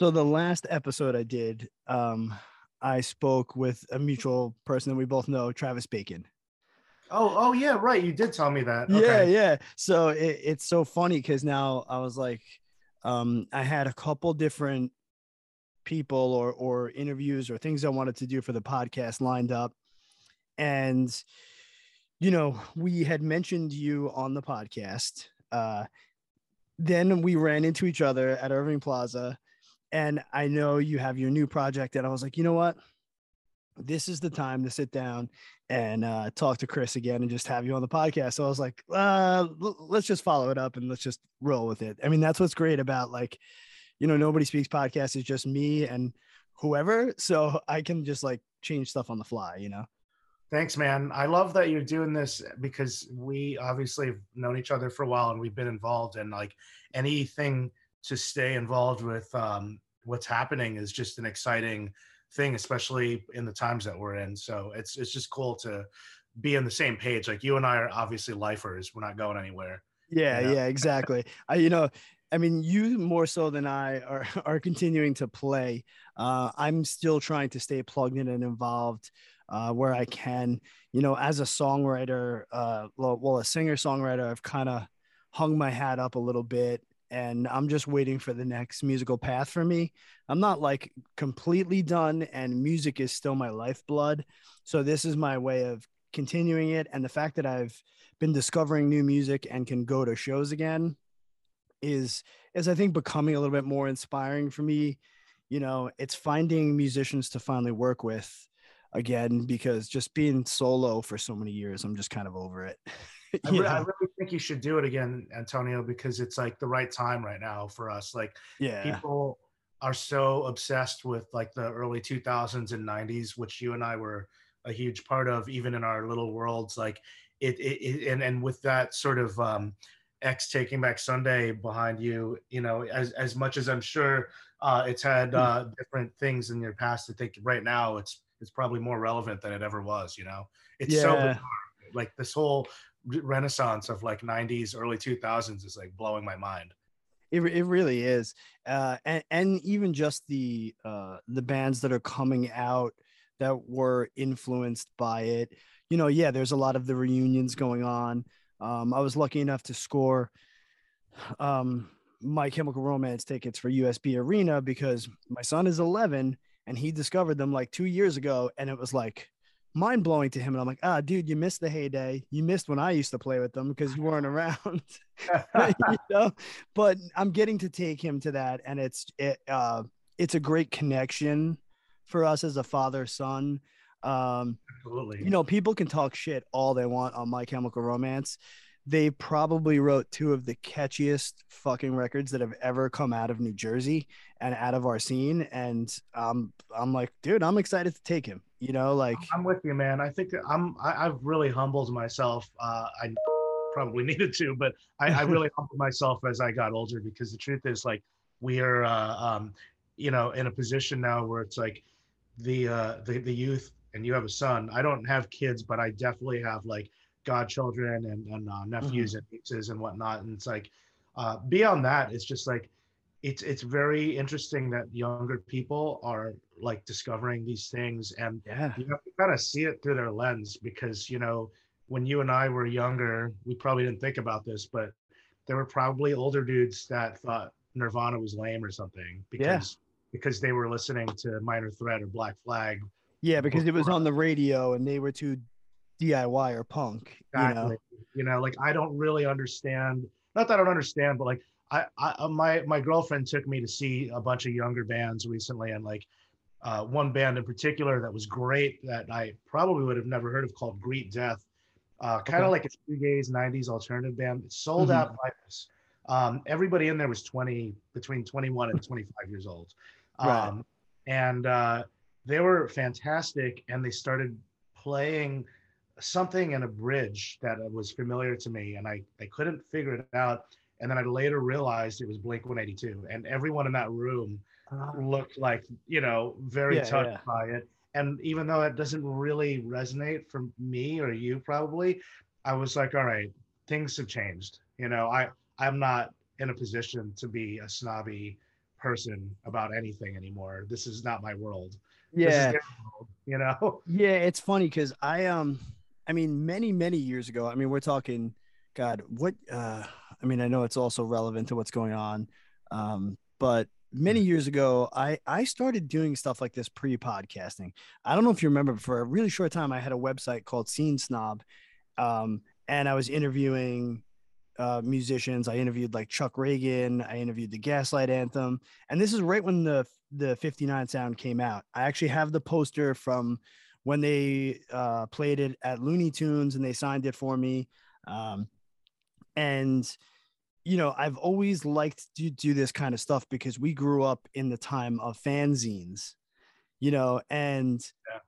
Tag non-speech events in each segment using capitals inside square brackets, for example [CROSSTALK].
So the last episode I did, um, I spoke with a mutual person that we both know, Travis Bacon. Oh, oh yeah, right. You did tell me that. Yeah, yeah. So it, it's so funny because now I was like, um, I had a couple different people or or interviews or things I wanted to do for the podcast lined up, and you know we had mentioned you on the podcast. Uh, then we ran into each other at Irving Plaza, and I know you have your new project, and I was like, you know what? This is the time to sit down and uh, talk to Chris again and just have you on the podcast. So I was like, uh, l- let's just follow it up and let's just roll with it. I mean, that's what's great about like, you know, nobody speaks podcast is just me and whoever. So I can just like change stuff on the fly, you know? Thanks, man. I love that you're doing this because we obviously have known each other for a while and we've been involved in like anything to stay involved with um, what's happening is just an exciting thing, especially in the times that we're in. So it's it's just cool to be on the same page. Like you and I are obviously lifers. We're not going anywhere. Yeah, Yeah. yeah, exactly. I, you know, I mean, you more so than I are [LAUGHS] are continuing to play. Uh, I'm still trying to stay plugged in and involved uh, where I can. You know, as a songwriter, uh, well, well a singer songwriter, I've kind of hung my hat up a little bit, and I'm just waiting for the next musical path for me. I'm not like completely done, and music is still my lifeblood. So this is my way of continuing it, and the fact that I've been discovering new music and can go to shows again is is I think becoming a little bit more inspiring for me. You know, it's finding musicians to finally work with again because just being solo for so many years, I'm just kind of over it. [LAUGHS] [LAUGHS] I, You re- I really think you should do it again, Antonio, because it's like the right time right now for us. Like yeah. people are so obsessed with like the early 2000s and 90s which you and i were a huge part of even in our little worlds like it, it, it and and with that sort of um x taking back sunday behind you you know as as much as i'm sure uh it's had uh different things in your past i think right now it's it's probably more relevant than it ever was you know it's so bizarre. like this whole renaissance of like 90s early 2000s is like blowing my mind It, it really is, uh, and and even just the uh, the bands that are coming out that were influenced by it. You know, yeah, there's a lot of the reunions going on. Um, I was lucky enough to score um, My Chemical Romance tickets for UBS Arena because my son is 11 and he discovered them like two years ago, and it was like mind blowing to him. And I'm like, ah, dude, you missed the heyday. You missed when I used to play with them because you weren't around. [LAUGHS] [LAUGHS] you know but i'm getting to take him to that and it's it uh it's a great connection for us as a father son um absolutely you know people can talk shit all they want on my chemical romance they probably wrote two of the catchiest fucking records that have ever come out of new jersey and out of our scene and um i'm like dude i'm excited to take him you know like I'm with you, man. I think I'm. I, I've really humbled myself. Uh, I probably [LAUGHS] needed to, but I, I really [LAUGHS] humbled myself as I got older because the truth is, like, we are, uh, um, you know, in a position now where it's like the uh, the the youth, and you have a son. I don't have kids, but I definitely have like godchildren and and uh, nephews and nieces and whatnot. And it's like, uh, beyond that, it's just like it's it's very interesting that younger people are like discovering these things and yeah you have to kind of see it through their lens because you know when you and I were younger, we probably didn't think about this, but there were probably older dudes that thought Nirvana was lame or something because because they were listening to Minor Threat or Black Flag. yeah because it was on the radio and they were too diy or punk you know You know, like I don't really understand. Not that I don't understand, but like I, I uh, my my girlfriend took me to see a bunch of younger bands recently, and like uh, one band in particular that was great that I probably would have never heard of called Greet Death. Uh, kind of Okay. like a shoegaze '90s alternative band. It sold Mhm. out price. Um, everybody in there was 20, between 21 and 25 years old, Right. um, and uh, they were fantastic. And they started playing something in a bridge that was familiar to me, and I I couldn't figure it out. And then I later realized it was Blink 182, and everyone in that room looked like you know very Yeah, touched yeah. by it and even though it doesn't really resonate for me or you probably i was like all right things have changed you know i i'm not in a position to be a snobby person about anything anymore. This is not my world. Yeah. World, you know? Yeah, it's funny because I um I mean many, many years ago, I mean, we're talking God, what uh I mean, I know it's also relevant to what's going on. Um, but many years ago, I I started doing stuff like this pre-podcasting. I don't know if you remember, but for a really short time, I had a website called Scene Snob, um, and I was interviewing uh, musicians. I interviewed like Chuck Ragan. I interviewed the Gaslight Anthem, and this is right when the the 59 sound came out. I actually have the poster from when they uh, played it at Looney Tunes and they signed it for me. Um, and you know, I've always liked to do this kind of stuff because we grew up in the time of fanzines, you know, and yeah.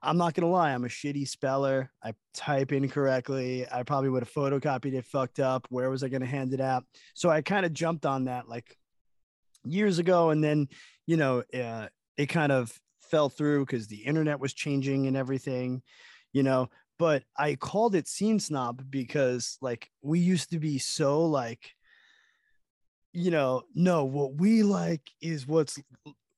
I'm not gonna lie, I'm a shitty speller. I type incorrectly. I probably would have photocopied it fucked up. Where was I gonna hand it out? So I kind of jumped on that like years ago, and then you know, uh, it kind of fell through because the internet was changing and everything, you know. But I called it scene snob because like we used to be so like, you know, no, what we like is what's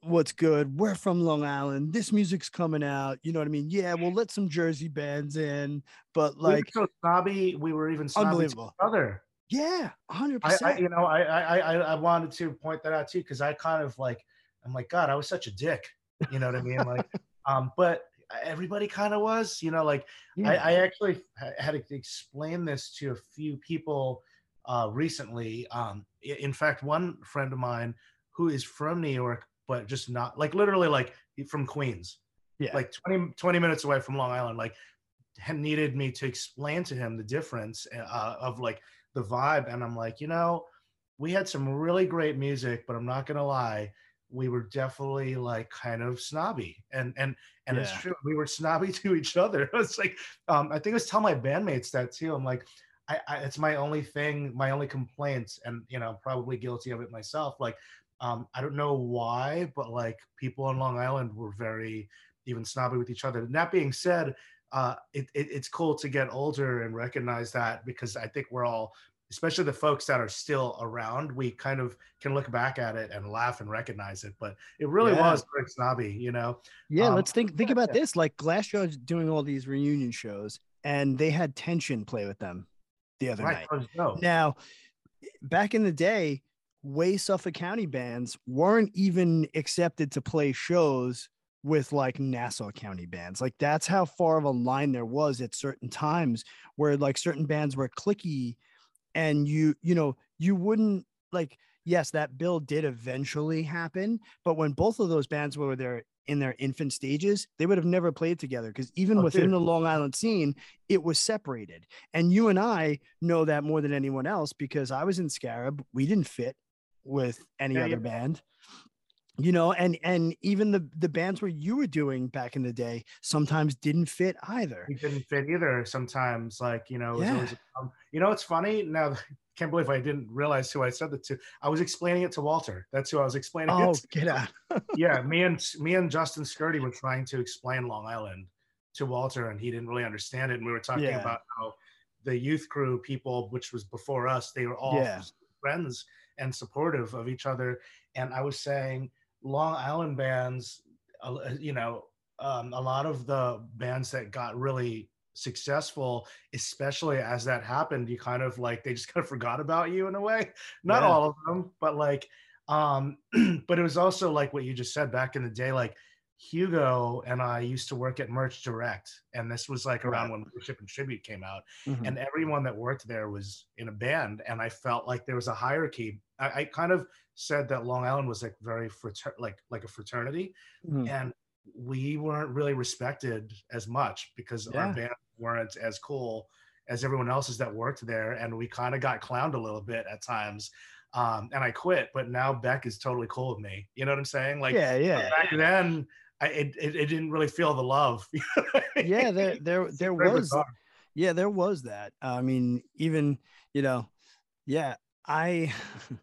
what's good. We're from Long Island. This music's coming out. You know what I mean? Yeah, we'll let some Jersey bands in, but like we so snobby, we were even snobby unbelievable. other. Yeah, hundred percent. You know, I, I I wanted to point that out too because I kind of like I'm like God, I was such a dick. You know what I mean? Like, um, but everybody kind of was. You know, like yeah. I, I actually had to explain this to a few people uh, recently. Um, in fact, one friend of mine who is from New York but just not like literally like from Queens. Yeah. Like 20, 20 minutes away from Long Island. Like needed me to explain to him the difference uh, of like the vibe. And I'm like, you know, we had some really great music, but I'm not gonna lie, we were definitely like kind of snobby. And and and yeah. it's true, we were [LAUGHS] snobby to each other. It's like um, I think I was telling my bandmates that too. I'm like, I, I, it's my only thing, my only complaint, and you know, probably guilty of it myself. Like um, I don't know why, but like people on Long Island were very even snobby with each other. And that being said, uh, it, it, it's cool to get older and recognize that because I think we're all, especially the folks that are still around, we kind of can look back at it and laugh and recognize it. But it really yeah. was very snobby, you know. Yeah, um, let's think think about [LAUGHS] this. Like Glassjaw's doing all these reunion shows, and they had Tension play with them the other right, night. Now, back in the day, way Suffolk County bands weren't even accepted to play shows with like Nassau County bands. Like that's how far of a line there was at certain times where like certain bands were clicky and you, you know, you wouldn't like, yes, that bill did eventually happen, but when both of those bands were there in their infant stages, they would have never played together because even oh, within dude. the Long Island scene, it was separated. And you and I know that more than anyone else because I was in Scarab. We didn't fit with any yeah, other yeah. band you know and and even the the bands where you were doing back in the day sometimes didn't fit either it didn't fit either sometimes like you know yeah. um, you know it's funny now [LAUGHS] can't believe i didn't realize who i said that to i was explaining it to walter that's who i was explaining oh, it to. get out [LAUGHS] yeah me and me and justin skirty were trying to explain long island to walter and he didn't really understand it and we were talking yeah. about how the youth crew people which was before us they were all yeah. friends and supportive of each other. And I was saying, Long Island bands, uh, you know, um, a lot of the bands that got really successful, especially as that happened, you kind of like they just [LAUGHS] kind of forgot about you in a way. Not yeah. all of them, but like, um, [CLEARS THROAT] but it was also like what you just said back in the day, like Hugo and I used to work at Merch Direct, and this was like around when Worship and Tribute came out, mm-hmm. and everyone that worked there was in a band, and I felt like there was a hierarchy. I, I kind of said that Long Island was like very frater- like like a fraternity, mm-hmm. and we weren't really respected as much because yeah. our band weren't as cool as everyone else's that worked there, and we kind of got clowned a little bit at times. Um, and I quit, but now Beck is totally cool with me. You know what I'm saying? Like, yeah, yeah. Back then, I, it, it, it didn't really feel the love. [LAUGHS] yeah, there there there was yeah, there was that. I mean, even, you know, yeah, I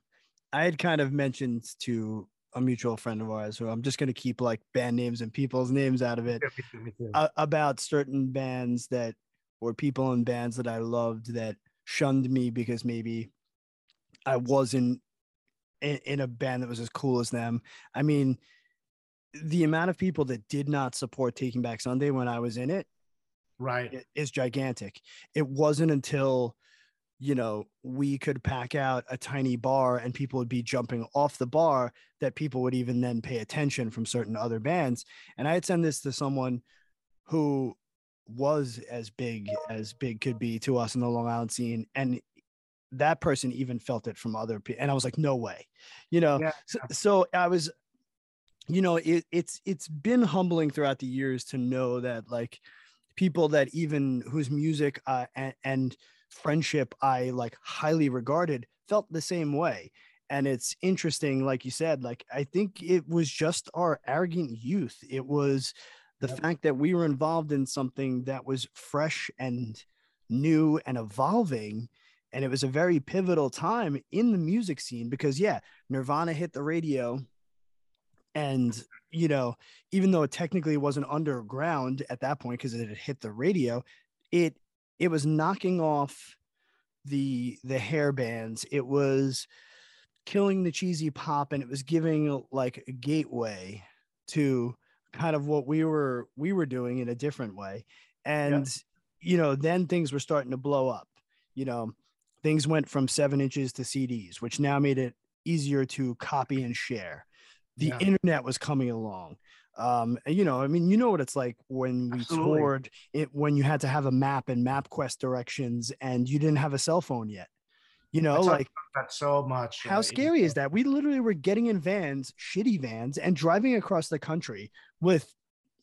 [LAUGHS] I had kind of mentioned to a mutual friend of ours who I'm just going to keep like band names and people's names out of it yeah, me too, me too. Uh, about certain bands that or people in bands that I loved that shunned me because maybe I wasn't in, in a band that was as cool as them. I mean, the amount of people that did not support Taking Back Sunday when I was in it right is gigantic. It wasn't until you know we could pack out a tiny bar and people would be jumping off the bar that people would even then pay attention from certain other bands. And I had sent this to someone who was as big as big could be to us in the Long Island scene and that person even felt it from other people and i was like no way you know yeah. so, so, i was you know it, it's it's been humbling throughout the years to know that like people that even whose music uh, and, and friendship i like highly regarded felt the same way and it's interesting like you said like i think it was just our arrogant youth it was the yep. fact that we were involved in something that was fresh and new and evolving and it was a very pivotal time in the music scene because yeah nirvana hit the radio and you know even though it technically wasn't underground at that point because it had hit the radio it it was knocking off the the hair bands it was killing the cheesy pop and it was giving like a gateway to kind of what we were we were doing in a different way and yeah. you know then things were starting to blow up you know things went from seven inches to CDs, which now made it easier to copy and share. The yeah. internet was coming along. Um, you know, I mean, you know what it's like when we Absolutely. toured it when you had to have a map and MapQuest directions and you didn't have a cell phone yet. You know, like that so much. How scary is that? We literally were getting in vans, shitty vans, and driving across the country with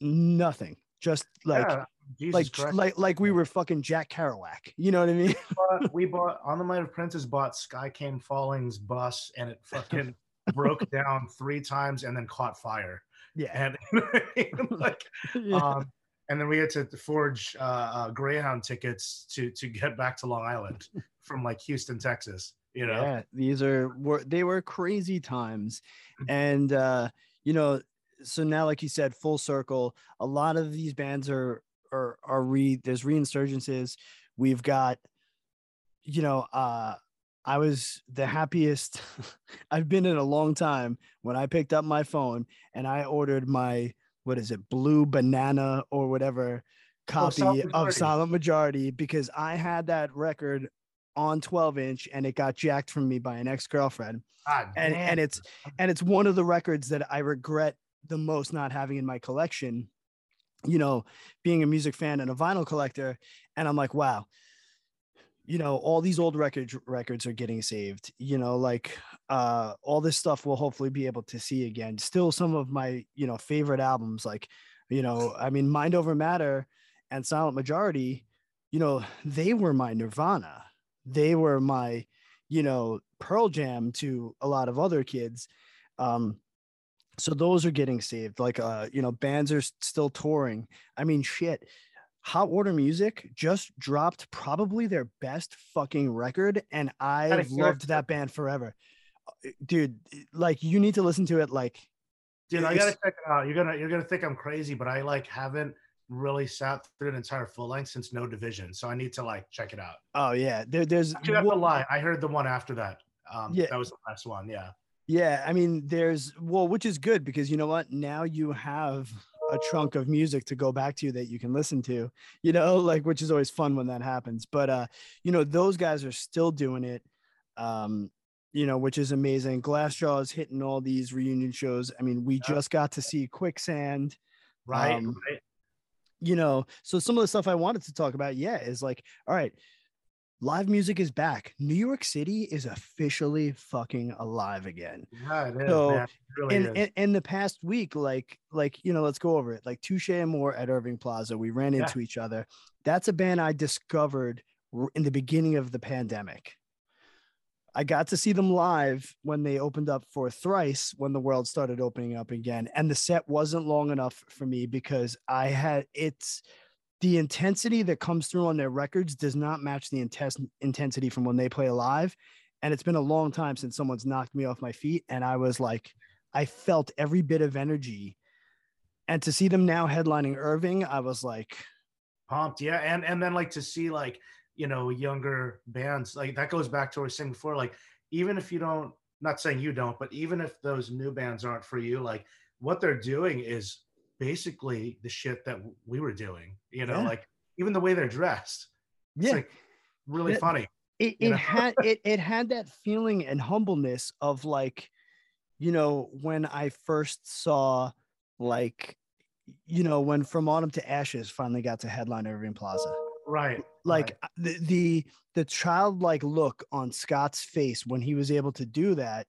nothing, just like yeah. Jesus like Christ. like like we were fucking Jack Kerouac. You know what I mean? we, bought, we bought on the Might of Princes bought Sky Came Falling's bus and it [LAUGHS] fucking broke down three times and then caught fire. Yeah, and [LAUGHS] [LAUGHS] like yeah. um, and then we had to forge uh, uh, Greyhound tickets to to get back to Long Island [LAUGHS] from like Houston, Texas. You know, yeah, these are were they were crazy times, mm-hmm. and uh, you know, so now like you said, full circle. A lot of these bands are are are re there's reinsurgences. We've got, you know, uh I was the happiest [LAUGHS] I've been in a long time when I picked up my phone and I ordered my what is it, blue banana or whatever oh, copy oh, of Silent Majority because I had that record on 12 inch and it got jacked from me by an ex-girlfriend. Ah, and and it's and it's one of the records that I regret the most not having in my collection you know, being a music fan and a vinyl collector. And I'm like, wow, you know, all these old record records are getting saved. You know, like uh, all this stuff we'll hopefully be able to see again. Still, some of my you know favorite albums, like you know, I mean, Mind Over Matter and Silent Majority. You know, they were my Nirvana. They were my, you know, Pearl Jam to a lot of other kids. Um, so those are getting saved like uh you know bands are still touring i mean shit hot water music just dropped probably their best fucking record and i've loved that band forever. Uh, dude like you need to listen to it like dude i gotta check it out. You're gonna you're gonna think i'm crazy but i like haven't really sat through an entire full length since no division so i need to like check it out. Oh yeah. There, there's Actually, that's a lie. I heard the one after that. Um yeah. that was the last one yeah. Yeah, I mean, there's well, which is good because you know what? Now you have a trunk of music to go back to that you can listen to, you know, [LAUGHS] like which is always fun when that happens. But uh, you know, those guys are still doing it. Um, you know, which is amazing. Glassjaw is hitting all these reunion shows. I mean, we just got to see Quicksand. Right, um, right. You know, so some of the stuff I wanted to talk about, yeah, is like, all right, live music is back. New York City is officially fucking alive again. Yeah, it is. So, man. It really in, in, in, the past week, like, like you know, let's go over it. Like Touche Amore at Irving Plaza, we ran yeah. into each other. That's a band I discovered in the beginning of the pandemic. I got to see them live when they opened up for Thrice when the world started opening up again. And the set wasn't long enough for me because I had it's the intensity that comes through on their records does not match the intense intensity from when they play live. And it's been a long time since someone's knocked me off my feet. And I was like, I felt every bit of energy. And to see them now headlining Irving, I was like pumped. Yeah. And and then like to see like, you know, younger bands, like that goes back to what I was saying before. Like, even if you don't not saying you don't, but even if those new bands aren't for you, like what they're doing is basically the shit that we were doing. You know, Yeah. like even the way they're dressed. It's Yeah. like really funny. it, it had [LAUGHS] it, it had that feeling and humbleness of like you know when i first saw like you know when from autumn to ashes finally got to headline irving plaza Right. like right. uh, the, the the childlike look on scott's face when he was able to do that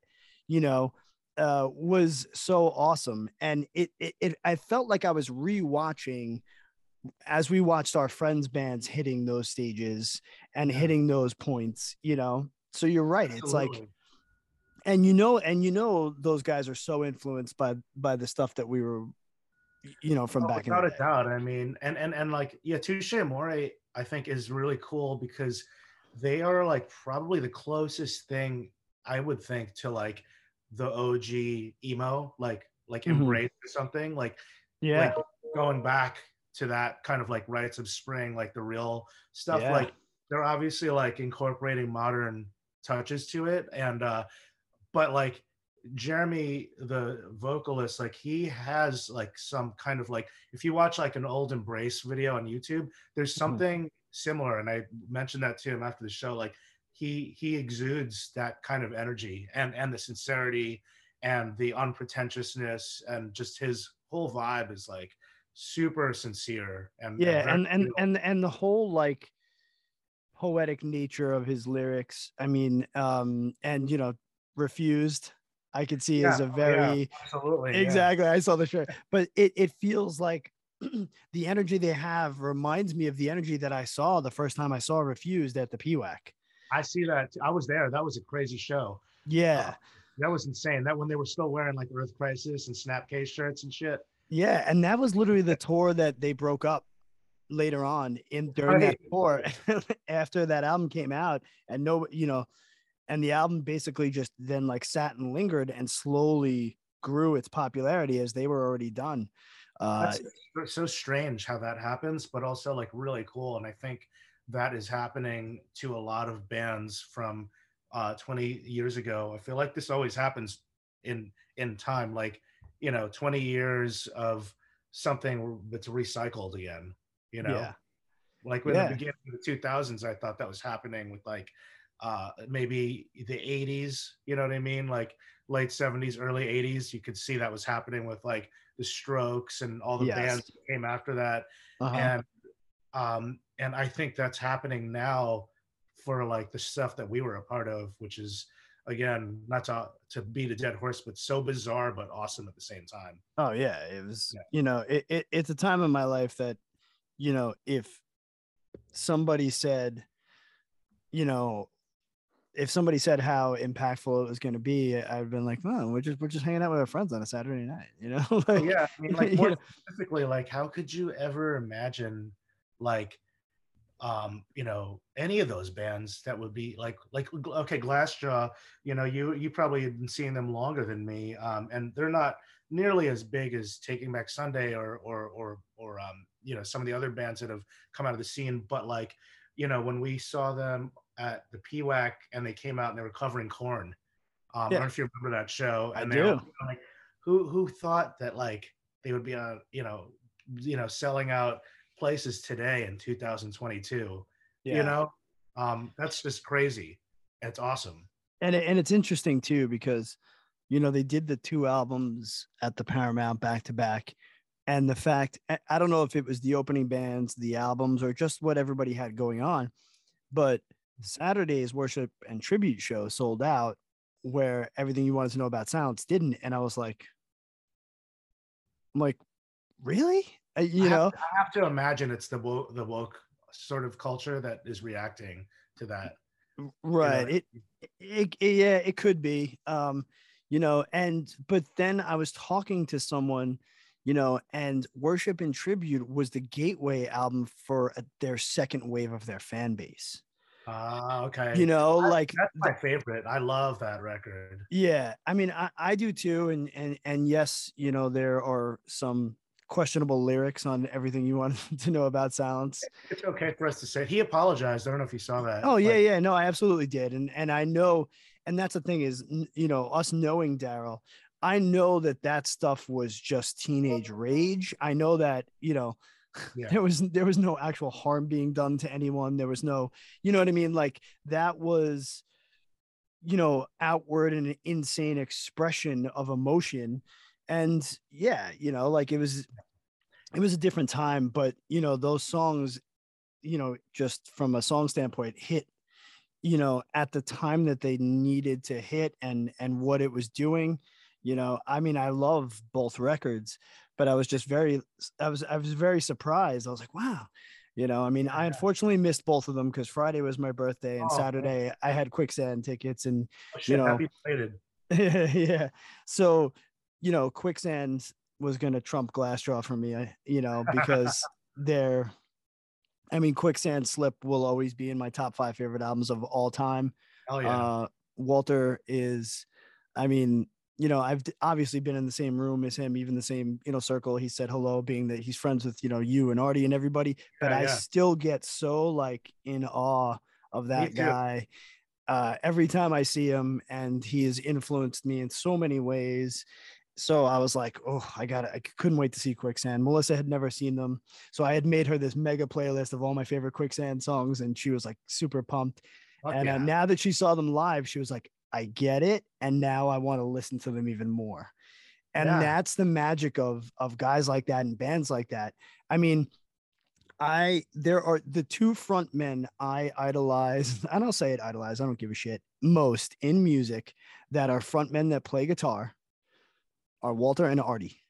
you know uh was so awesome and it, it it i felt like i was rewatching as we watched our friends bands hitting those stages and hitting those points you know? So you're right it's like and you know and you know those guys are so influenced by by the stuff that we were you know from Oh, back in without the a doubt. I mean, and and and like yeah, Touche Amore, I think is really cool because they are like probably the closest thing I would think to like the OG emo, like like Mhm. embrace or something, like yeah like going back to that kind of like rites of spring, like the real stuff. Yeah. Like they're obviously like incorporating modern touches to it, and uh but like Jeremy, the vocalist, like he has like some kind of like if you watch like an old Embrace video on YouTube, there's Mhm. something similar, and I mentioned that to him after the show. Like he he exudes that kind of energy and and the sincerity and the unpretentiousness and just his whole vibe is like super sincere and yeah and and real. and and the whole like poetic nature of his lyrics i mean um and you know refused i could see as Yeah, a oh, yeah, very absolutely yeah. exactly i saw the shirt but it, it feels like [CLEARS THROAT] the energy they have reminds me of the energy that i saw the first time i saw refused at the pwac I see that. I was there. That was a crazy show. yeah That was insane. That when they were still wearing like Earth Crisis and Snapcase shirts and shit. Yeah, and that was literally the tour that they broke up later on in during that tour [LAUGHS] after that album came out and no you know and the album basically just then like sat and lingered and slowly grew its popularity as they were already done uh That's so strange how that happens, but also like really cool. And I think that is happening to a lot of bands from uh, 20 years ago. I feel like this always happens in in time, like you know, 20 years of something that's recycled again. You know, yeah like in Yeah. the beginning of the 2000s, I thought that was happening with like uh, maybe the 80s. You know what I mean? Like late 70s, early 80s. You could see that was happening with like the Strokes and all the Yes. bands that came after that uh-huh. and um and i think that's happening now for like the stuff that we were a part of which is again not to to beat a dead horse but so bizarre but awesome at the same time. Oh yeah it was Yeah. you know it, it it's a time in my life that you know if somebody said you know if somebody said how impactful it was going to be i've been like oh we're just we're just hanging out with our friends on a saturday night you know? [LAUGHS] Oh, like, yeah i mean like [LAUGHS] more specifically like how could you ever imagine like um you know any of those bands that would be like like okay glassjaw you know you you probably have been seeing them longer than me um and they're not nearly as big as taking back sunday or or or or um you know some of the other bands that have come out of the scene but like you know when we saw them at the pwac and they came out and they were covering korn um i don't know if you remember that show I and they were do. like who who thought that like they would be on you know you know selling out places today in 2022 yeah. you know? Um that's just crazy. It's awesome. And it, and it's interesting too because you know they did the two albums at the Paramount back to back and the fact I- don't know if it was the opening bands the albums or just what everybody had going on but Saturday's worship and tribute show sold out where everything you wanted to know about silence didn't and I was like I'm like really you I have- know? i have to imagine it's the woke the woke sort of culture that is reacting to that. Right. it, it, it yeah it could be um you know and but then i was talking to someone you know and worship and tribute was the gateway album for uh, their second wave of their fan base. Ah okay. You know like that's my favorite. I love that record. Yeah i mean i, I do too and and and yes you know there are some questionable lyrics on everything you want [LAUGHS] to know about silence it's okay for us to say he apologized i don't know if you saw that Oh yeah, Like, yeah. No, I absolutely did, and and I know, and that's the thing is, you know, us knowing Daryl, I know that that stuff was just teenage rage. I know that, you know, [LAUGHS] yeah. there was there was no actual harm being done to anyone. There was no, you know what I mean? Like that was, you know, outward and insane expression of emotion. And yeah, you know, like it was it was a different time, but you know, those songs, you know, just from a song standpoint, hit you know at the time that they needed to hit and and what it was doing you know. I mean i love both records but i was just very i was i was very surprised. I was like wow you know i mean i unfortunately missed both of them because friday was my birthday and oh, saturday man. i had quicksand tickets and oh, shit, you know [LAUGHS] yeah so you know quicksand was going to trump glassjaw for me you know because [LAUGHS] they're i mean quicksand slip will always be in my top five favorite albums of all time oh yeah uh, walter is i mean you know, I've obviously been in the same room as him, even the same, you know, circle. He said hello, being that he's friends with, you know, you and Artie and everybody. But yeah, I still get so like in awe of that guy uh, every time I see him, and he has influenced me in so many ways. So I was like, oh, I got it. I couldn't wait to see Quicksand. Melissa had never seen them. So I had made her this mega playlist of all my favorite Quicksand songs, and she was like super pumped. Fuck and uh, yeah. uh, now that she saw them live, she was like, I get it, and now I want to listen to them even more. And yeah. that's the magic of of guys like that and bands like that. I mean, I there are the two front men I idolize. [LAUGHS] I don't say it idolize. I don't give a shit. Most in music that are front men that play guitar are Walter and Artie.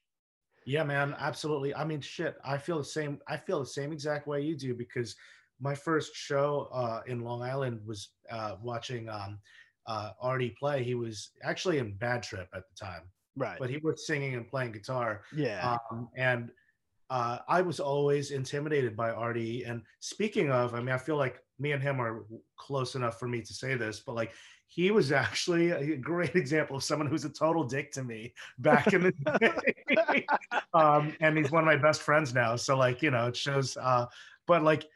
Yeah, man, absolutely. I mean, shit. I feel the same. I feel the same exact way you do because my first show uh, in Long Island was uh, watching um, uh, Artie play, he was actually in Bad Trip at the time. Right. But he was singing and playing guitar. Yeah. Um, and uh, I was always intimidated by Artie. And speaking of, I mean, I feel like me and him are close enough for me to say this, but like he was actually a great example of someone who's a total dick to me back in the [LAUGHS] day. um, and he's one of my best friends now. So like, you know, it shows, uh, but like,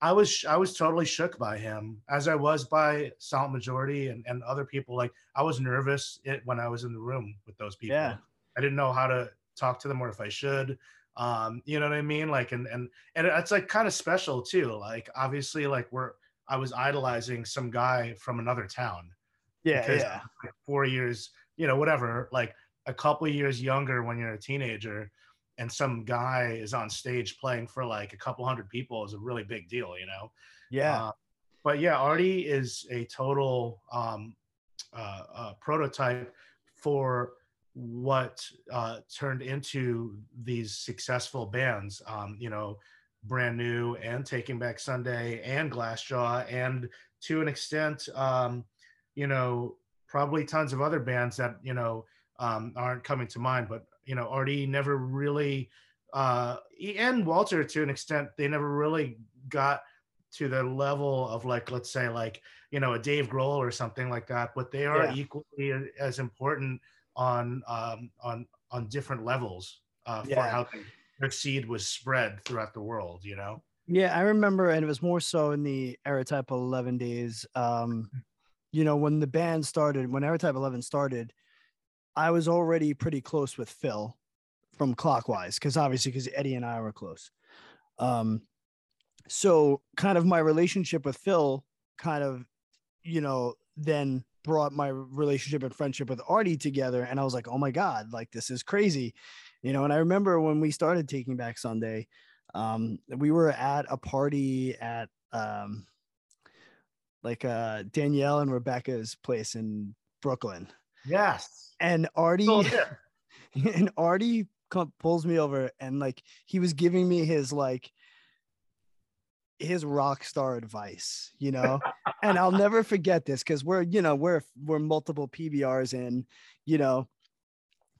I was I was totally shook by him, as I was by Silent Majority and, and other people. Like I was nervous it, when I was in the room with those people. Yeah. I didn't know how to talk to them or if I should. Um, you know what I mean? Like and and and it's like kind of special too. Like obviously, like we're I was idolizing some guy from another town. Yeah, yeah. Like four years, you know, whatever. Like a couple years younger when you're a teenager and some guy is on stage playing for like a couple hundred people is a really big deal, you know? Yeah. Uh, but yeah, Artie is a total um, uh, uh, prototype for what uh, turned into these successful bands. Um, you know, brand new and Taking Back Sunday and Glassjaw, and to an extent, um, you know, probably tons of other bands that you know um, aren't coming to mind, but you know, Artie never really, uh, and Walter to an extent, they never really got to the level of like, let's say, like, you know, a Dave Grohl or something like that, but they are yeah. equally as important on um, on on different levels uh, yeah. for how their seed was spread throughout the world. You know. Yeah, I remember, and it was more so in the Type 11 days. Um, you know, when the band started, when Type 11 started, I was already pretty close with Phil from Clockwise because obviously because Eddie and I were close. Um, so kind of my relationship with Phil kind of, you know, then brought my relationship and friendship with Artie together. And I was like, oh my God, like this is crazy. You know, and I remember when we started Taking Back Sunday, um, we were at a party at um like uh Danielle and Rebecca's place in Brooklyn. Yes and Artie oh, [LAUGHS] yeah. and Artie pulls me over and like he was giving me his like his rock star advice, you know, [LAUGHS] and I'll never forget this because we're, you know, we're we're multiple PBRs in, you know,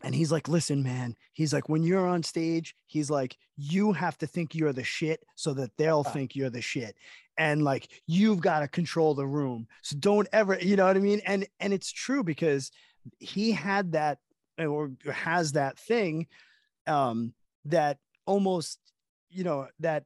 and he's like, listen, man, he's like, when you're on stage, he's like, you have to think you're the shit so that they'll think you're the shit. And like, you've got to control the room. So don't ever, you know what I mean? And and it's true because he had that or has that thing um, that almost you know that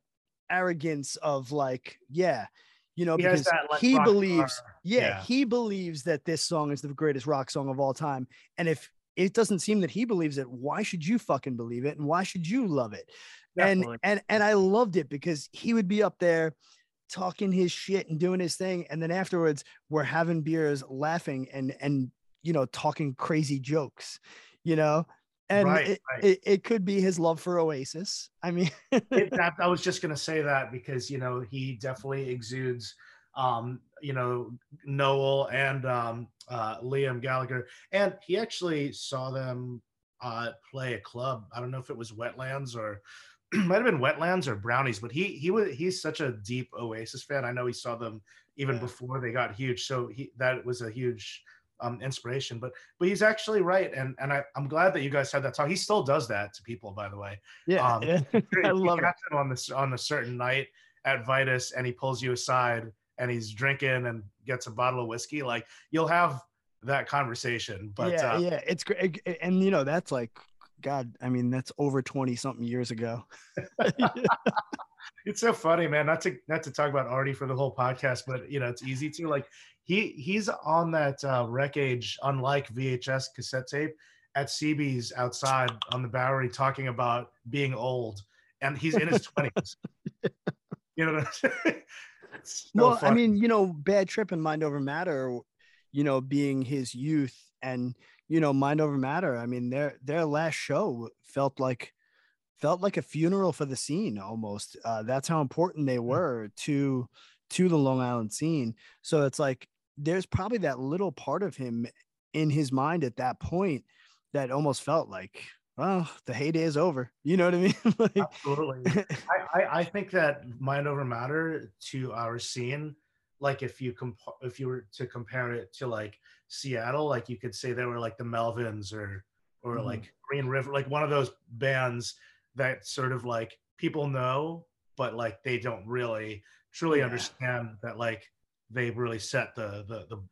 arrogance of like yeah you know, He because that, like, he believes, yeah, yeah. he believes that this song is the greatest rock song of all time. And if it doesn't seem that he believes it, why should you fucking believe it? And why should you love it? Definitely. And and and I loved it because he would be up there talking his shit and doing his thing. And then afterwards, we're having beers, laughing and and you know, talking crazy jokes, you know. And Right, it, right. It, it could be his love for Oasis. I mean, [LAUGHS] it, that, I was just gonna say that because you know he definitely exudes, um, you know, Noel and um, uh, Liam Gallagher, and he actually saw them uh, play a club. I don't know if it was Wetlands or [CLEARS THROAT] might have been Wetlands or Brownies, but he he was he's such a deep Oasis fan. I know he saw them even Yeah. before they got huge, so he that was a huge um, inspiration. But but he's actually right, and and I, I'm glad that you guys had that talk. He still does that to people, by the way. yeah, Um, yeah. [LAUGHS] I love it. him on this on a certain night at Vitus, and he pulls you aside, and he's drinking and gets a bottle of whiskey. Like you'll have that conversation. But yeah, uh, yeah, it's great. And you know, that's like, God, I mean, that's over 20 something years ago. [LAUGHS] it's so funny, man. Not to not to talk about Artie for the whole podcast, but you know, it's easy to like. He he's on that uh, Wreckage, unlike VHS cassette tape, at CB's outside on the Bowery, talking about being old, and he's in his [LAUGHS] twenties. you know, [LAUGHS] what I'm so well, I mean, you know, Bad Trip and Mind Over Matter, you know, being his youth and, you know, Mind Over Matter, I mean, their their last show felt like felt like a funeral for the scene almost. Uh, that's how important they were to to the Long Island scene. So it's like there's probably that little part of him in his mind at that point that almost felt like, well, the heyday is over. [LAUGHS] You know what I mean? [LAUGHS] like, Absolutely. [LAUGHS] I, I, I think that mind over matter to our scene, like if you comp- if you were to compare it to like Seattle, like you could say they were like the Melvins or or Mhm. like Green River, like one of those bands that sort of like people know, but like they don't really truly Yeah. understand that like they really set the the the,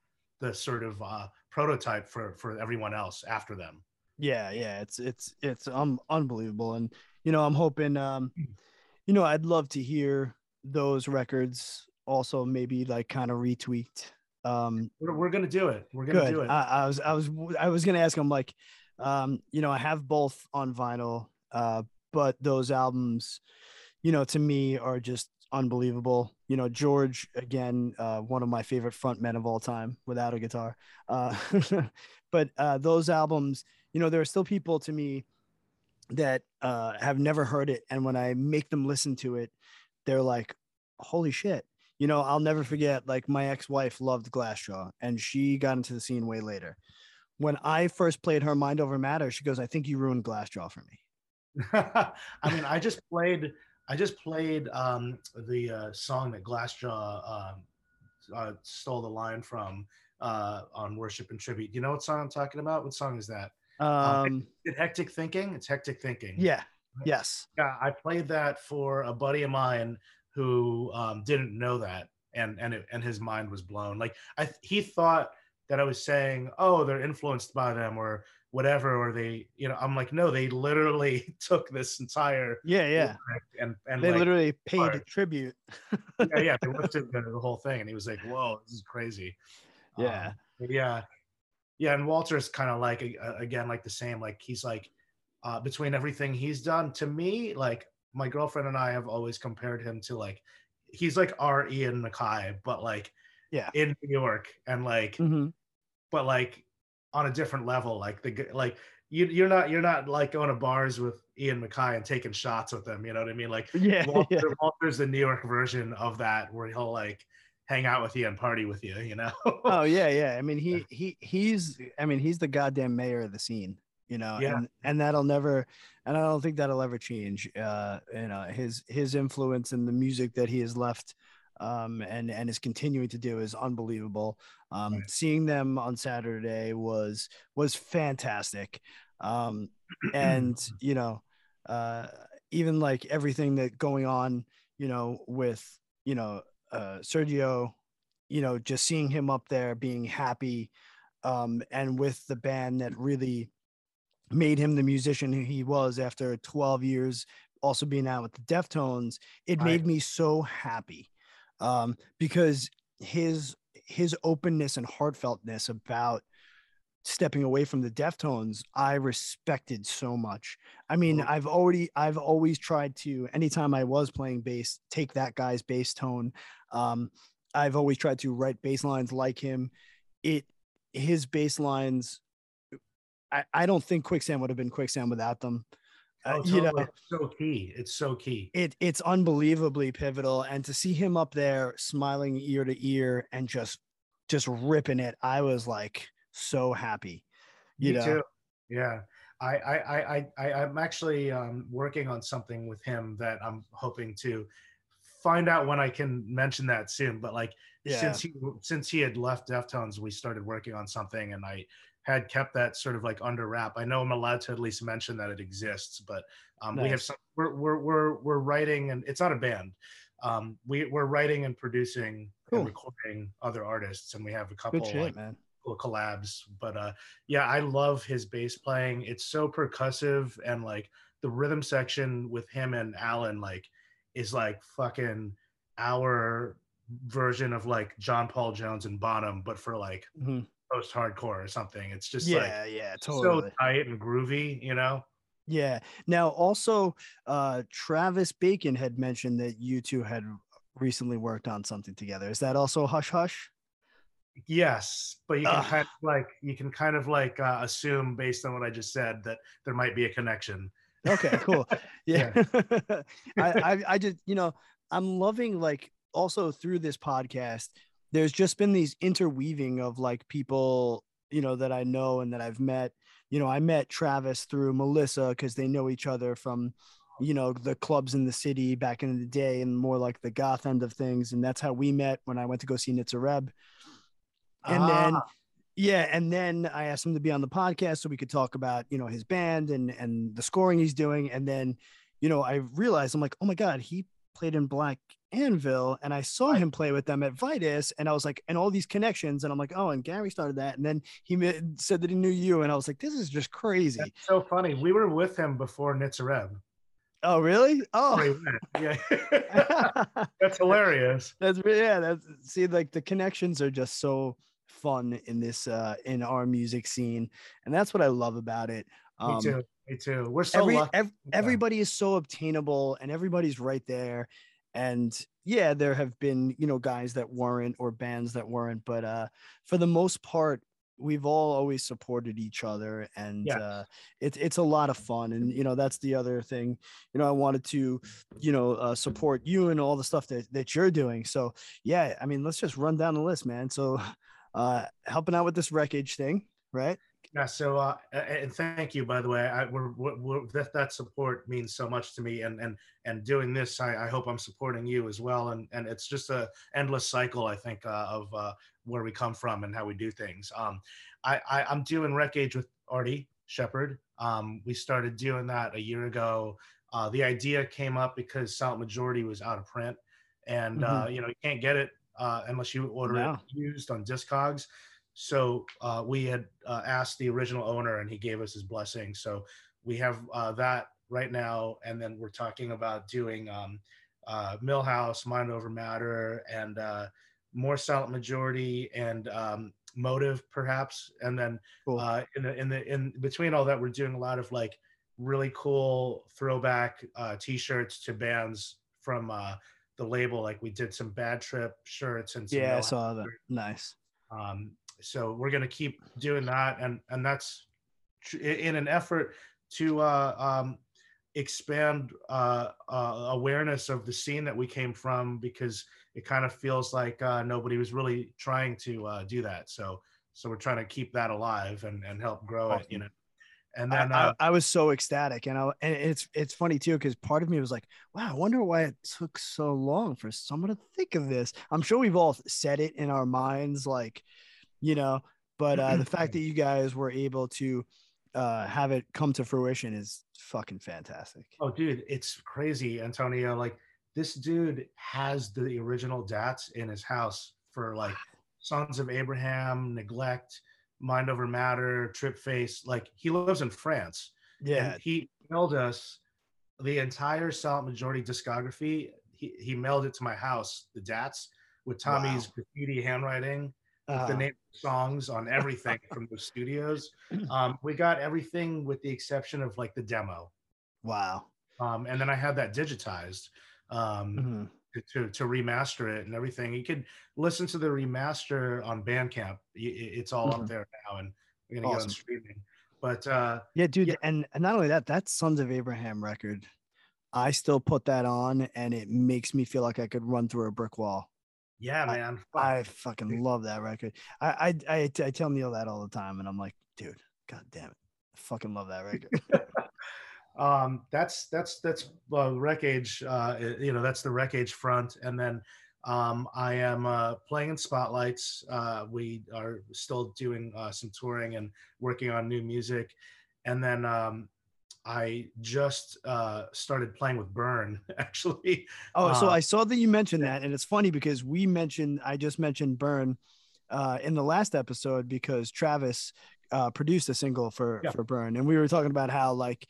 the sort of uh, prototype for for everyone else after them. Yeah, yeah, it's it's it's um unbelievable, and you know I'm hoping um, [CLEARS THROAT] you know I'd love to hear those records also maybe like kind of retweaked. Um, We're, we're gonna do it. We're gonna good. do it. I, I was I was I was gonna ask him like, um, you know I have both on vinyl, uh, but those albums, you know, to me are just unbelievable. You know, George again, uh, one of my favorite front men of all time without a guitar. Uh, [LAUGHS] but uh, those albums, you know, there are still people to me that uh, have never heard it, and when I make them listen to it, they're like, "Holy shit!" You know, I'll never forget. Like my ex-wife loved Glassjaw, and she got into the scene way later. When I first played her "Mind Over Matter," she goes, "I think you ruined Glassjaw for me." [LAUGHS] I mean, I just played. I just played um, the uh, song that Glassjaw um, uh, stole the line from uh, on "Worship and Tribute." Do you know what song I'm talking about? What song is that? Um, Is it "Hectic Thinking"? It's "Hectic Thinking." yeah, yes, Yeah, I played that for a buddy of mine who um, didn't know that, and and it, and his mind was blown. Like I, he thought that I was saying, "Oh, they're influenced by them," or whatever, or they, you know. I'm like, no, they literally [LAUGHS] took this entire yeah, yeah. and and They like, literally paid hard. tribute. yeah, yeah, they [LAUGHS] lifted the, the whole thing, and he was like, "Whoa, this is crazy." Yeah. Um, yeah, yeah, and Walter's kind of like again, like the same. Like he's like uh, between everything he's done to me, like my girlfriend and I have always compared him to like he's like our Ian MacKaye, but like Yeah. in New York, and like Mhm. but like on a different level. Like the like you you're not you're not like going to bars with Ian MacKaye and taking shots with them. You know what I mean? Like [LAUGHS] Yeah, Walter, yeah. Walter's the New York version of that, where he'll like hang out with you and party with you. You know? Oh yeah, yeah. I mean, [LAUGHS] he he he's I mean, he's the goddamn mayor of the scene, you know, Yeah. and and that'll never and I don't think that'll ever change. Uh, you know, his his influence and the music that he has left um and and is continuing to do is unbelievable. Um Right. seeing them on Saturday was was fantastic. Um [CLEARS THROAT] and you know, uh even like everything that going on, you know, with you know, uh Sergio you know, just seeing him up there being happy um, and with the band that really made him the musician who he was after 12 years, also being out with the Deftones, it Right. made me so happy. Um, because his his openness and heartfeltness about stepping away from the Deftones, I respected so much. I mean, I've already, I've always tried to, anytime I was playing bass, take that guy's bass tone. Um, I've always tried to write bass lines like him. It, his bass lines, I, I don't think Quicksand would have been Quicksand without them. Uh, oh, totally. you know, it's so key. It's so key. It it's unbelievably pivotal, and to see him up there smiling ear to ear and just just ripping it, I was like so happy. You Me know? too. Yeah. I, I, I, I, I'm actually um, working on something with him that I'm hoping to find out when I can mention that soon. But like yeah. since he since he had left Deftones, we started working on something, and I had kept that sort of like under wrap. I know I'm allowed to at least mention that it exists, but um, nice. we have some. We're, we're we're we're writing, and it's not a band. Um, we we're writing and producing cool. and recording other artists, and we have a couple shit, like, man collabs. But uh, yeah, I love his bass playing. It's so percussive and like the rhythm section with him and Alan like is like fucking our version of like John Paul Jones and Bonham, but for like mm-hmm. Post hardcore or something. It's just yeah, like yeah, totally so tight and groovy, you know. Yeah. Now, also, uh, Travis Bacon had mentioned that you two had recently worked on something together. Is that also Hush Hush? Yes, but you can kind of like you can kind of like uh, assume based on what I just said that there might be a connection. Okay, cool. [LAUGHS] Yeah, yeah. [LAUGHS] I, I I just you know I'm loving like also through this podcast. There's just been these interweaving of like people you know that I know and that I've met. You know, I met Travis through Melissa because they know each other from you know the clubs in the city back in the day and more like the goth end of things and that's how we met when i went to go see Nitzer Ebb and ah. then yeah, and then I asked him to be on the podcast so we could talk about, you know, his band and and the scoring he's doing. And then, you know, I realized I'm like, oh my God, he played in Black Anvil and I saw him play with them at Vitus and I was like, and all these connections. And I'm like, oh, and Gary started that. And then he said that he knew you. And I was like, this is just crazy. That's so funny. We were with him before Nitzer Ebb. Oh, really? Oh, yeah. [LAUGHS] [LAUGHS] that's hilarious. That's yeah. That's see, like the connections are just so fun in this uh in our music scene and that's what i love about it um, me too me too we're so every. Ev- everybody is so obtainable and everybody's right there and yeah there have been you know guys that weren't or bands that weren't but uh for the most part we've all always supported each other and yeah. uh, it's it's a lot of fun and you know that's the other thing you know i wanted to you know uh, support you and all the stuff that, that you're doing so yeah i mean let's just run down the list man so [LAUGHS] uh, helping out with this wreckage thing, right? Yeah. So, uh, and thank you, by the way. I, we're, we're, that that support means so much to me, and and and doing this, I, I hope I'm supporting you as well. And and it's just a endless cycle, I think, uh, of uh, where we come from and how we do things. Um, I, I I'm doing wreckage with Artie Shepard. Um, we started doing that a year ago. Uh, the idea came up because Silent Majority was out of print, and uh, mm-hmm. uh, you know you can't get it uh, unless you order no. it used on Discogs. So uh, we had uh, asked the original owner, and he gave us his blessing. So we have uh, that right now, and then we're talking about doing um, uh, Milhouse, Mind Over Matter, and uh, more Silent Majority and um, Motive, perhaps. And then cool. in the in the in between all that, we're doing a lot of like really cool throwback T-shirts to bands from the label. Like we did some Bad Trip shirts and yeah, I saw that. Nice. Um, so we're gonna keep doing that, and and that's in an effort to uh, um, expand uh, uh, awareness of the scene that we came from because it kind of feels like uh, nobody was really trying to uh, do that. So so we're trying to keep that alive and, and help grow awesome. it. You know. And then I, uh, I, I, was so ecstatic, and I and it's it's funny too because part of me was like, "Wow, I wonder why it took so long for someone to think of this." I'm sure we've all said it in our minds, like, you know, but uh, the fact that you guys were able to uh, have it come to fruition is fucking fantastic. Oh, dude, it's crazy, Antonio. Like this dude has the original DATs in his house for like Sons of Abraham, Neglect Mind Over Matter, Trip Face. Like he lives in France. Yeah. he mailed us the entire Silent Majority discography. he, he mailed it to my house, the Dats, with Tommy's Wow. graffiti handwriting, Uh, the name of songs on everything from the studios. [CLEARS THROAT] Um, we got everything with the exception of like the demo. wow. Um, and then I had that digitized um, Mhm. to, to remaster it and everything. You could listen to the remaster on Bandcamp. It's all Mhm. up there now, and we're gonna get Awesome. on streaming. But uh, Yeah, dude. Yeah. And, and not only that, that Sons of Abraham record, I still put that on and it makes me feel like I could run through a brick wall. Yeah, man, fuck. I fucking love that record. I, I, I, I tell Neil that all the time and I'm like, dude, god damn it. I fucking love that record. [LAUGHS] um that's that's that's uh, wreckage uh you know that's the wreckage front and then um i am uh playing in spotlights uh we are still doing uh some touring and working on new music and then um i just uh started playing with burn [LAUGHS] actually Oh, so Uh, I saw that you mentioned that, and it's funny because we mentioned I just mentioned Burn uh, in the last episode because Travis uh, produced a single for Yeah. for Burn, and we were talking about how like,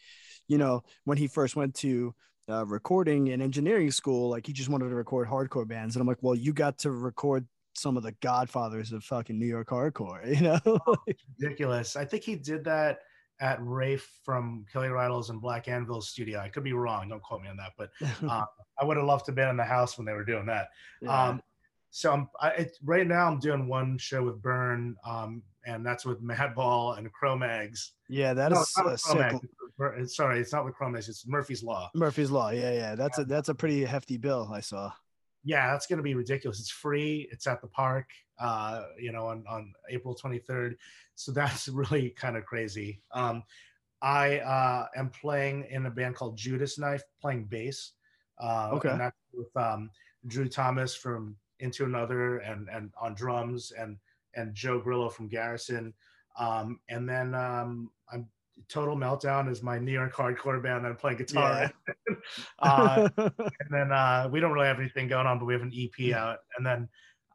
you know, when he first went to uh, recording and engineering school, like he just wanted to record hardcore bands, and I'm like, well, you got to record some of the godfathers of fucking New York hardcore, [LAUGHS] you know? ridiculous i think he did that at Raeph from Kill Your Idols' and black anvil's studio i could be wrong don't quote me on that but uh, [LAUGHS] i would have loved to been in the house when they were doing that Yeah. Um, so I'm I, it, right now I'm doing one show with Burn, um, and that's with Madball and Cro-Mags. yeah, that No, is it's not with sick. Cro-Mags. It's with Bur- it's- Sorry, it's not with Cro-Mags. It's Murphy's Law. Murphy's Law, yeah, yeah, that's a that's a pretty hefty bill I saw. Yeah, that's gonna be ridiculous. It's free. It's at the park. Uh, you know, on on April 23rd. So [LAUGHS] that's really kind of crazy. Um, I uh, am playing in a band called Judas Knife, playing bass. Uh, Okay. And that's with um, Drew Thomas from Into Another and and on drums and and Joe Grillo from Garrison. Um, and then um, I'm Total Meltdown is my New York hardcore band that I'm playing guitar. in. [LAUGHS] uh, [LAUGHS] and then uh, we don't really have anything going on, but we have an EP out, and then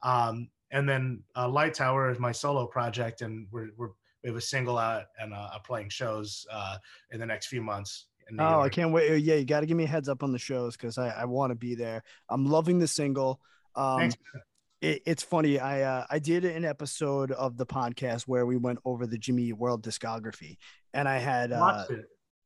um, and then uh, Light Tower is my solo project, and we're, we're we have a single out and uh, are playing shows uh, in the next few months. Oh, I can't wait. Yeah, you got to give me a heads up on the shows because I, I want to be there. I'm loving the single. Um, Thanks. It, it's funny. I uh, I did an episode of the podcast where we went over the Jimmy World discography, and I had uh,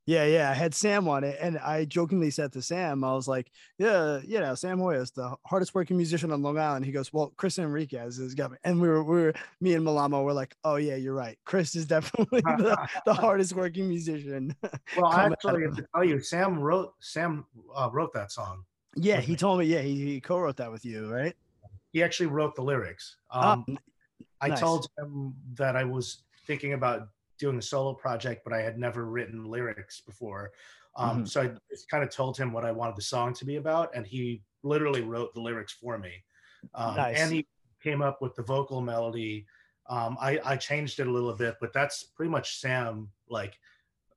yeah yeah I had Sam on it, and I jokingly said to Sam, I was like, yeah, you know, Sam Hoyas, the hardest working musician on Long Island. He goes, well, Chris Enriquez has got me, and we were we were me and Malamo were like, oh yeah, you're right. Chris is definitely [LAUGHS] the, the hardest working musician. [LAUGHS] well, coming actually, to tell you, Sam wrote Sam uh, wrote that song. Yeah, he me. told me. Yeah, he, he co-wrote that with you, right? He actually wrote the lyrics. Oh, Um, I nice. told him that I was thinking about doing a solo project, but I had never written lyrics before. Um, Mhm. So I just kind of told him what I wanted the song to be about, and he literally wrote the lyrics for me. Um, Nice. And he came up with the vocal melody. Um, I, I changed it a little bit, but that's pretty much Sam, like,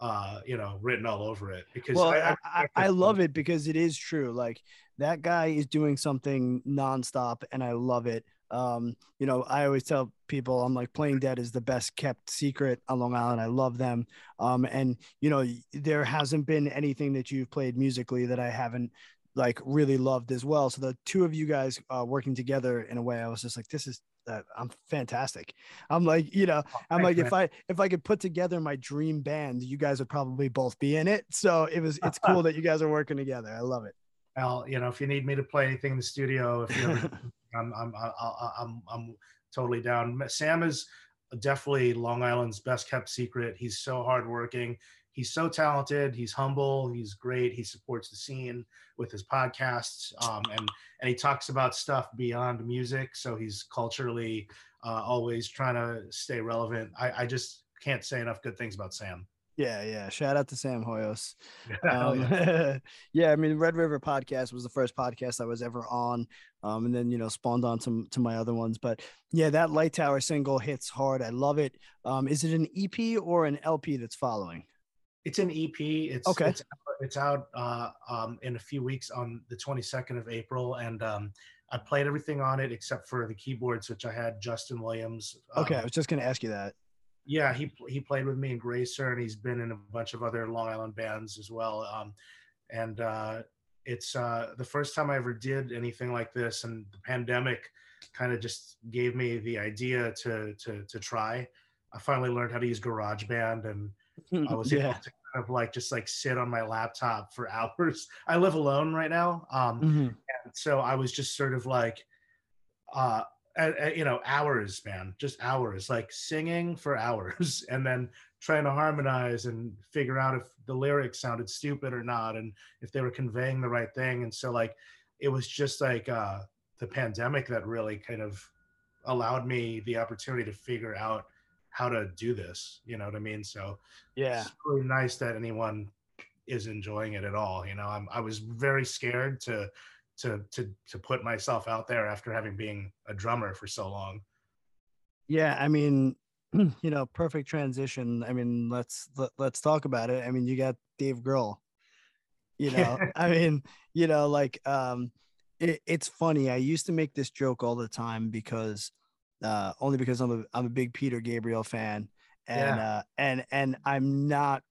uh, you know, written all over it. Because well, I, I, I, I love it because it is true. Like that guy is doing something nonstop, and I love it. Um, you know, I always tell people I'm like playing dead is the best kept secret on Long Island. I love them. Um, and you know, there hasn't been anything that you've played musically that I haven't like really loved as well. So the two of you guys uh, working together in a way, I was just like, this is uh, I'm fantastic. I'm like, you know, I'm Thanks, like, if I if I could put together my dream band, you guys would probably both be in it. So it was it's [LAUGHS] cool that you guys are working together. I love it. Al, you know, if you need me to play anything in the studio, if you ever, [LAUGHS] I'm, I'm, I'm, I'm, I'm totally down. Sam is definitely Long Island's best kept secret. He's so hardworking. He's so talented. He's humble. He's great. He supports the scene with his podcasts, um, and and he talks about stuff beyond music. So he's culturally uh, always trying to stay relevant. I, I just can't say enough good things about Sam. Yeah, yeah. Shout out to Sam Hoyos. [LAUGHS] Um, yeah. [LAUGHS] yeah. I mean, Red River podcast was the first podcast I was ever on, um, and then you know spawned on to to my other ones. But yeah, that Light Tower single hits hard. I love it. Um, is it an EP or an LP that's following? It's an EP. It's Okay. It's, it's out uh, um, in a few weeks on the 22nd of April, and um, I played everything on it except for the keyboards, which I had Justin Williams. um, Okay, I was just gonna ask you that. yeah, he he played with me in Gracer, and he's been in a bunch of other Long Island bands as well. Um, and uh, it's uh, the first time I ever did anything like this, and the pandemic kind of just gave me the idea to to to try. I finally learned how to use GarageBand, and [LAUGHS] I was yeah. able to kind of like just like sit on my laptop for [LAUGHS] hours. I live alone right now, um, mm-hmm. and so I was just sort of like, uh, at, at, you know, hours, man, just hours, like singing for [LAUGHS] hours, and then trying to harmonize and figure out if the lyrics sounded stupid or not, and if they were conveying the right thing. And so, like, it was just like uh, the pandemic that really kind of allowed me the opportunity to figure out how to do this. You know what I mean? So yeah, it's really nice that anyone is enjoying it at all. You know, I'm I was very scared to to to to put myself out there after having been a drummer for so long. Yeah, I mean, [CLEARS THROAT] you know, perfect transition. I mean, let's let, us let us talk about it. I mean, you got Dave Grohl. You know, [LAUGHS] I mean, you know, like um it, it's funny. I used to make this joke all the time because uh, only because I'm a I'm a big Peter Gabriel fan, and yeah. uh, and and I'm not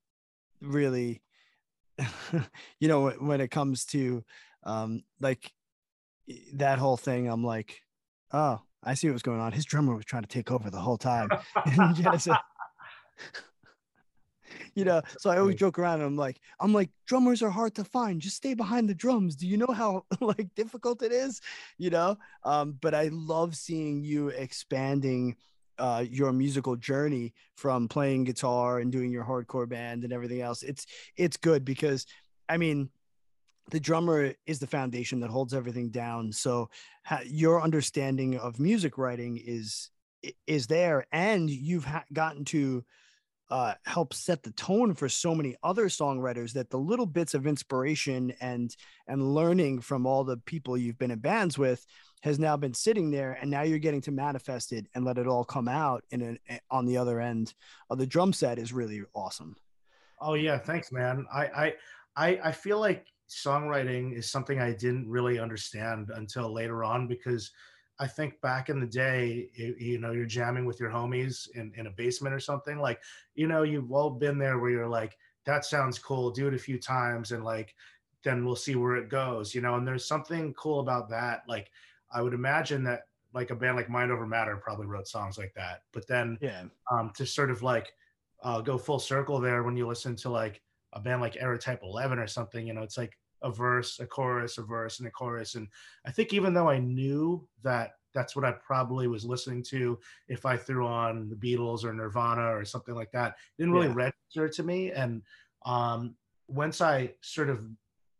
really, [LAUGHS] you know, when it comes to um, like that whole thing, I'm like, oh, I see what's going on. His drummer was trying to take over the whole time [LAUGHS] you know so i always joke around i'm like i'm like drummers are hard to find. Just stay behind the drums. Do you know how [LAUGHS] like difficult it is? You know? Um but i love seeing you expanding uh, your musical journey from playing guitar and doing your hardcore band and everything else. It's it's good because i mean the drummer is the foundation that holds everything down. So ha- your understanding of music writing is is there and you've ha- gotten to uh, help set the tone for so many other songwriters that the little bits of inspiration and and learning from all the people you've been in bands with has now been sitting there and now you're getting to manifest it and let it all come out in an, eh, on the other end of the drum set is really awesome. Oh yeah thanks man. I i i, feel like songwriting is something i didn't really understand until later on because I think back in the day, you, you, know, you're jamming with your homies in, in a basement or something. Like, you know, you've all been there where you're like, that sounds cool. Do it a few times and like, then we'll see where it goes, you know. And there's something cool about that. Like, I would imagine that like a band like Mind Over Matter probably wrote songs like that. But then, yeah, um, to sort of like uh, go full circle there when you listen to like a band like Error Type 11 or something, you know, it's like a verse, a chorus, a verse, and a chorus. And I think even though I knew that that's what I probably was listening to if I threw on the Beatles or Nirvana or something like that, it didn't really yeah. register to me. And um, once I sort of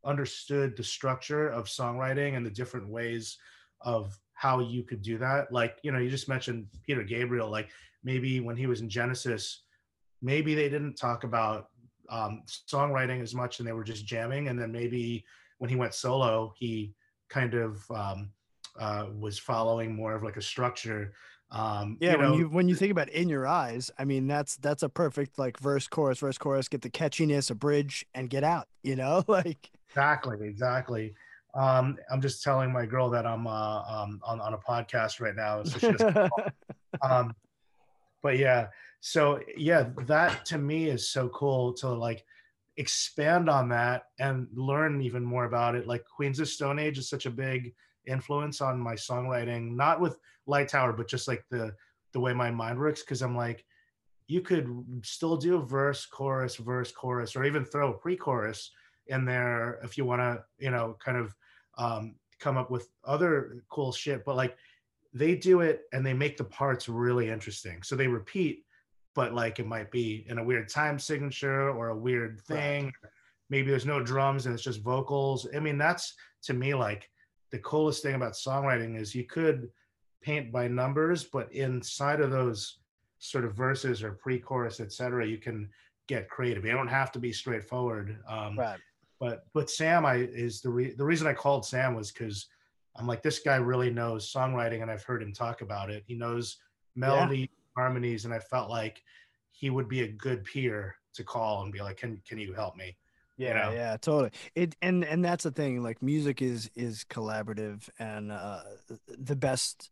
understood the structure of songwriting and the different ways of how you could do that, like, you know, you just mentioned Peter Gabriel, like maybe when he was in Genesis, maybe they didn't talk about um, songwriting as much and they were just jamming. And then maybe when he went solo, he kind of um, uh, was following more of like a structure. Um, yeah, you know, when you when you think about in your eyes, I mean that's that's a perfect like verse chorus verse chorus get the catchiness a bridge and get out. You know, [LAUGHS] like exactly exactly. Um, I'm just telling my girl that I'm uh, um, on on a podcast right now, so [LAUGHS] um, but yeah, so yeah that to me is so cool to like expand on that and learn even more about it. Like queens of stone age is such a big influence on my songwriting not with light tower but just like the the way my mind works because i'm like you could still do verse chorus verse chorus or even throw a pre-chorus in there if you want to you know kind of um, come up with other cool shit but like they do it and they make the parts really interesting. So they repeat but like it might be in a weird time signature or a weird thing. Right. Maybe there's no drums and it's just vocals. I mean, that's to me like the coolest thing about songwriting is you could paint by numbers, but inside of those sort of verses or pre-chorus, etc., you can get creative. You don't have to be straightforward. Um, right. But but Sam, I is the re- the reason I called Sam was because I'm like this guy really knows songwriting, and I've heard him talk about it. He knows melody. Yeah harmonies, and I felt like he would be a good peer to call and be like, "Can can you help me?" Yeah, you know? yeah, totally. It and and that's the thing. Like music is is collaborative, and uh, the best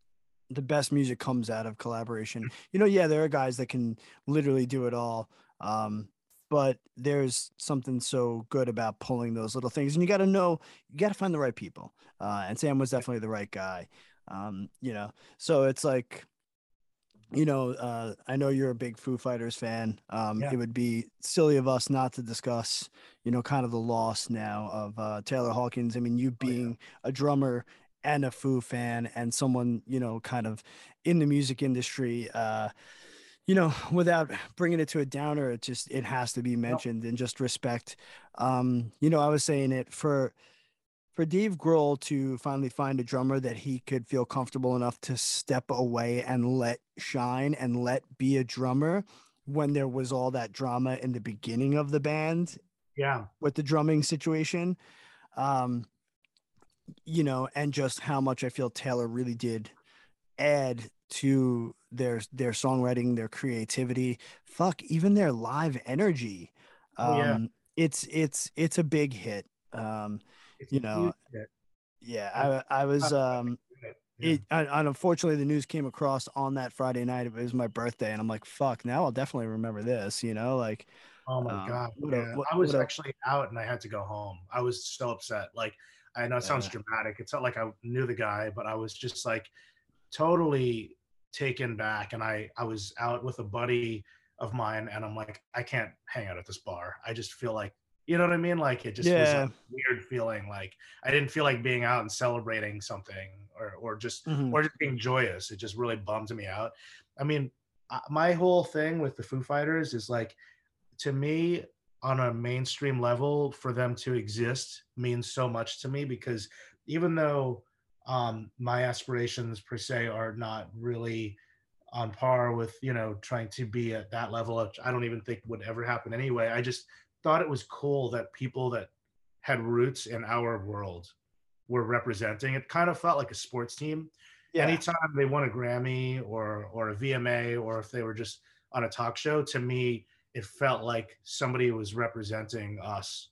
the best music comes out of collaboration. You know, yeah, there are guys that can literally do it all. Um, but there's something so good about pulling those little things and you got to know you got to find the right people uh, and sam was definitely the right guy um, you know so it's like you know uh, i know you're a big foo fighters fan um, Yeah. it would be silly of us not to discuss you know kind of the loss now of uh, taylor hawkins i mean you Oh, yeah. being a drummer and a foo fan and someone you know kind of in the music industry uh, you know, [SIGHS] without [SIGHS] bringing it to a downer, it just it has to be mentioned and just respect. Um, you know, I was saying it for for Dave Grohl to finally find a drummer that he could feel comfortable enough to step away and let shine and let be a drummer when there was all that drama in the beginning of the band Yeah. with the drumming situation. Um, you know, and just how much I feel Taylor really did add to their their songwriting, their creativity, fuck, even their live energy. Um Oh, yeah. it's it's it's a big hit. Um You know, yeah, I I was um it unfortunately the news came across on that Friday night. It was my birthday and I'm like, fuck, now I'll definitely remember this, you know, like Oh my Um, god! what a- what- I was what a- actually out and I had to go home. I was so upset. Like I know it sounds Yeah. dramatic. It's not like I knew the guy, but I was just like totally taken back. And I I was out with a buddy of mine, and I'm like, I can't hang out at this bar. I just feel like you know what I mean. Like it just was Yeah. a weird feeling. Like I didn't feel like being out and celebrating something, or or just mhm. or just being joyous. It just really bummed me out. I mean, uh, my whole thing with the Foo Fighters is like, to me, on a mainstream level, for them to exist means so much to me because even though um, my aspirations per se are not really on par with you know trying to be at that level, which I don't even think would ever happen anyway. I just thought it was cool that people that had roots in our world were representing. It kind of felt like a sports team yeah. anytime they won a Grammy or or a VMA or if they were just on a talk show, to me it felt like somebody was representing us,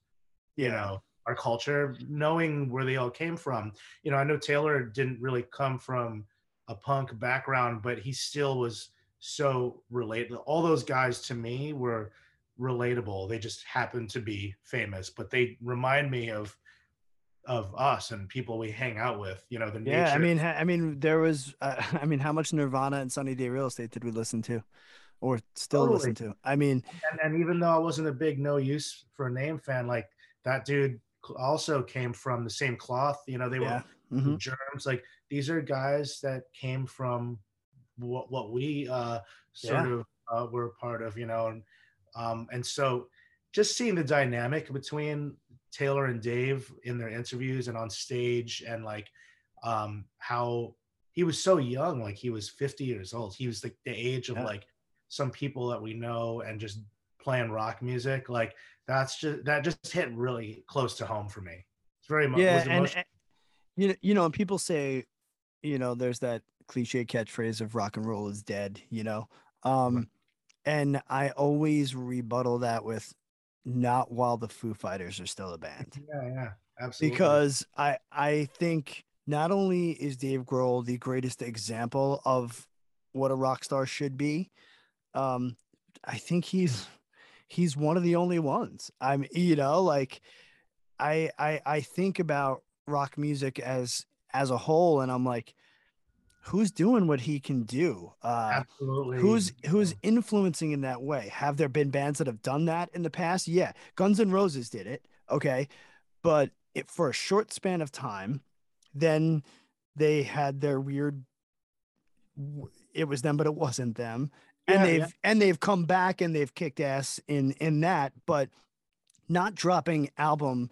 you Yeah. know, our culture, knowing where they all came from. You know, I know Taylor didn't really come from a punk background, but he still was so relatable. All those guys to me were relatable. They just happen to be famous, but they remind me of of us and people we hang out with. You know, the Yeah, I mean, I mean, there was, uh, [LAUGHS] I mean, how much Nirvana and Sunny Day Real Estate did we listen to, or still Totally. listen to? I mean, and, and even though I wasn't a big no use for a name fan, like that dude also came from the same cloth. You know, they yeah, were mhm. germs. Like these are guys that came from what what we uh, sort Yeah. of uh, were a part of. You know, and um, and so just seeing the dynamic between Taylor and Dave in their interviews and on stage, and like um, how he was so young, like he was 50 years old. He was like the age of Yeah. like some people that we know and just playing rock music. Like that's just that just hit really close to home for me. It's very much yeah, and, and you know, you know, people say, you know, there's that cliche catchphrase of rock and roll is dead. You know, um, and I always rebuttal that with, not while the Foo Fighters are still a band. [LAUGHS] yeah, yeah, absolutely. because I I think not only is Dave Grohl the greatest example of what a rock star should be, um, I think he's he's one of the only ones. I'm you know like I I I think about rock music as as a whole, and I'm like, who's doing what he can do? Uh, absolutely. who's who's influencing in that way have there been bands that have done that in the past yeah guns N' roses did it okay but it for a short span of time then they had their weird it was them but it wasn't them and Yeah, they've yeah. and they've come back and they've kicked ass in in that but not dropping album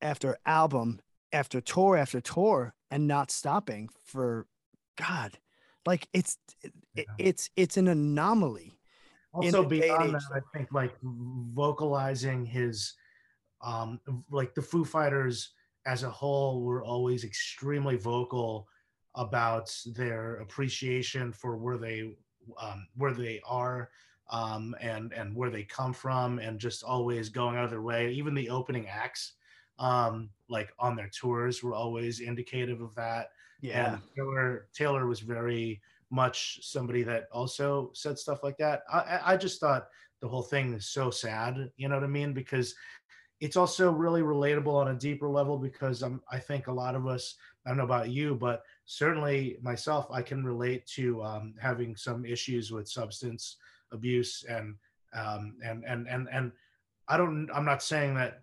after album after tour after tour and not stopping for god like it's it, Yeah. it's it's an anomaly also the day and beyond that, I think like vocalizing his um like the Foo Fighters as a whole were always extremely vocal about their appreciation for where they um where they are um and and where they come from and just always going out of their way even the opening acts um like on their tours were always indicative of that yeah and Taylor Taylor was very much somebody that also said stuff like that. I, I- just thought the whole thing is so sad. You know what I mean? Because it's also really relatable on a deeper level because I'm, I think a lot of us, I don't know about you, but certainly myself, I can relate to um, having some issues with substance abuse and um, and and and and I don't. I'm not saying that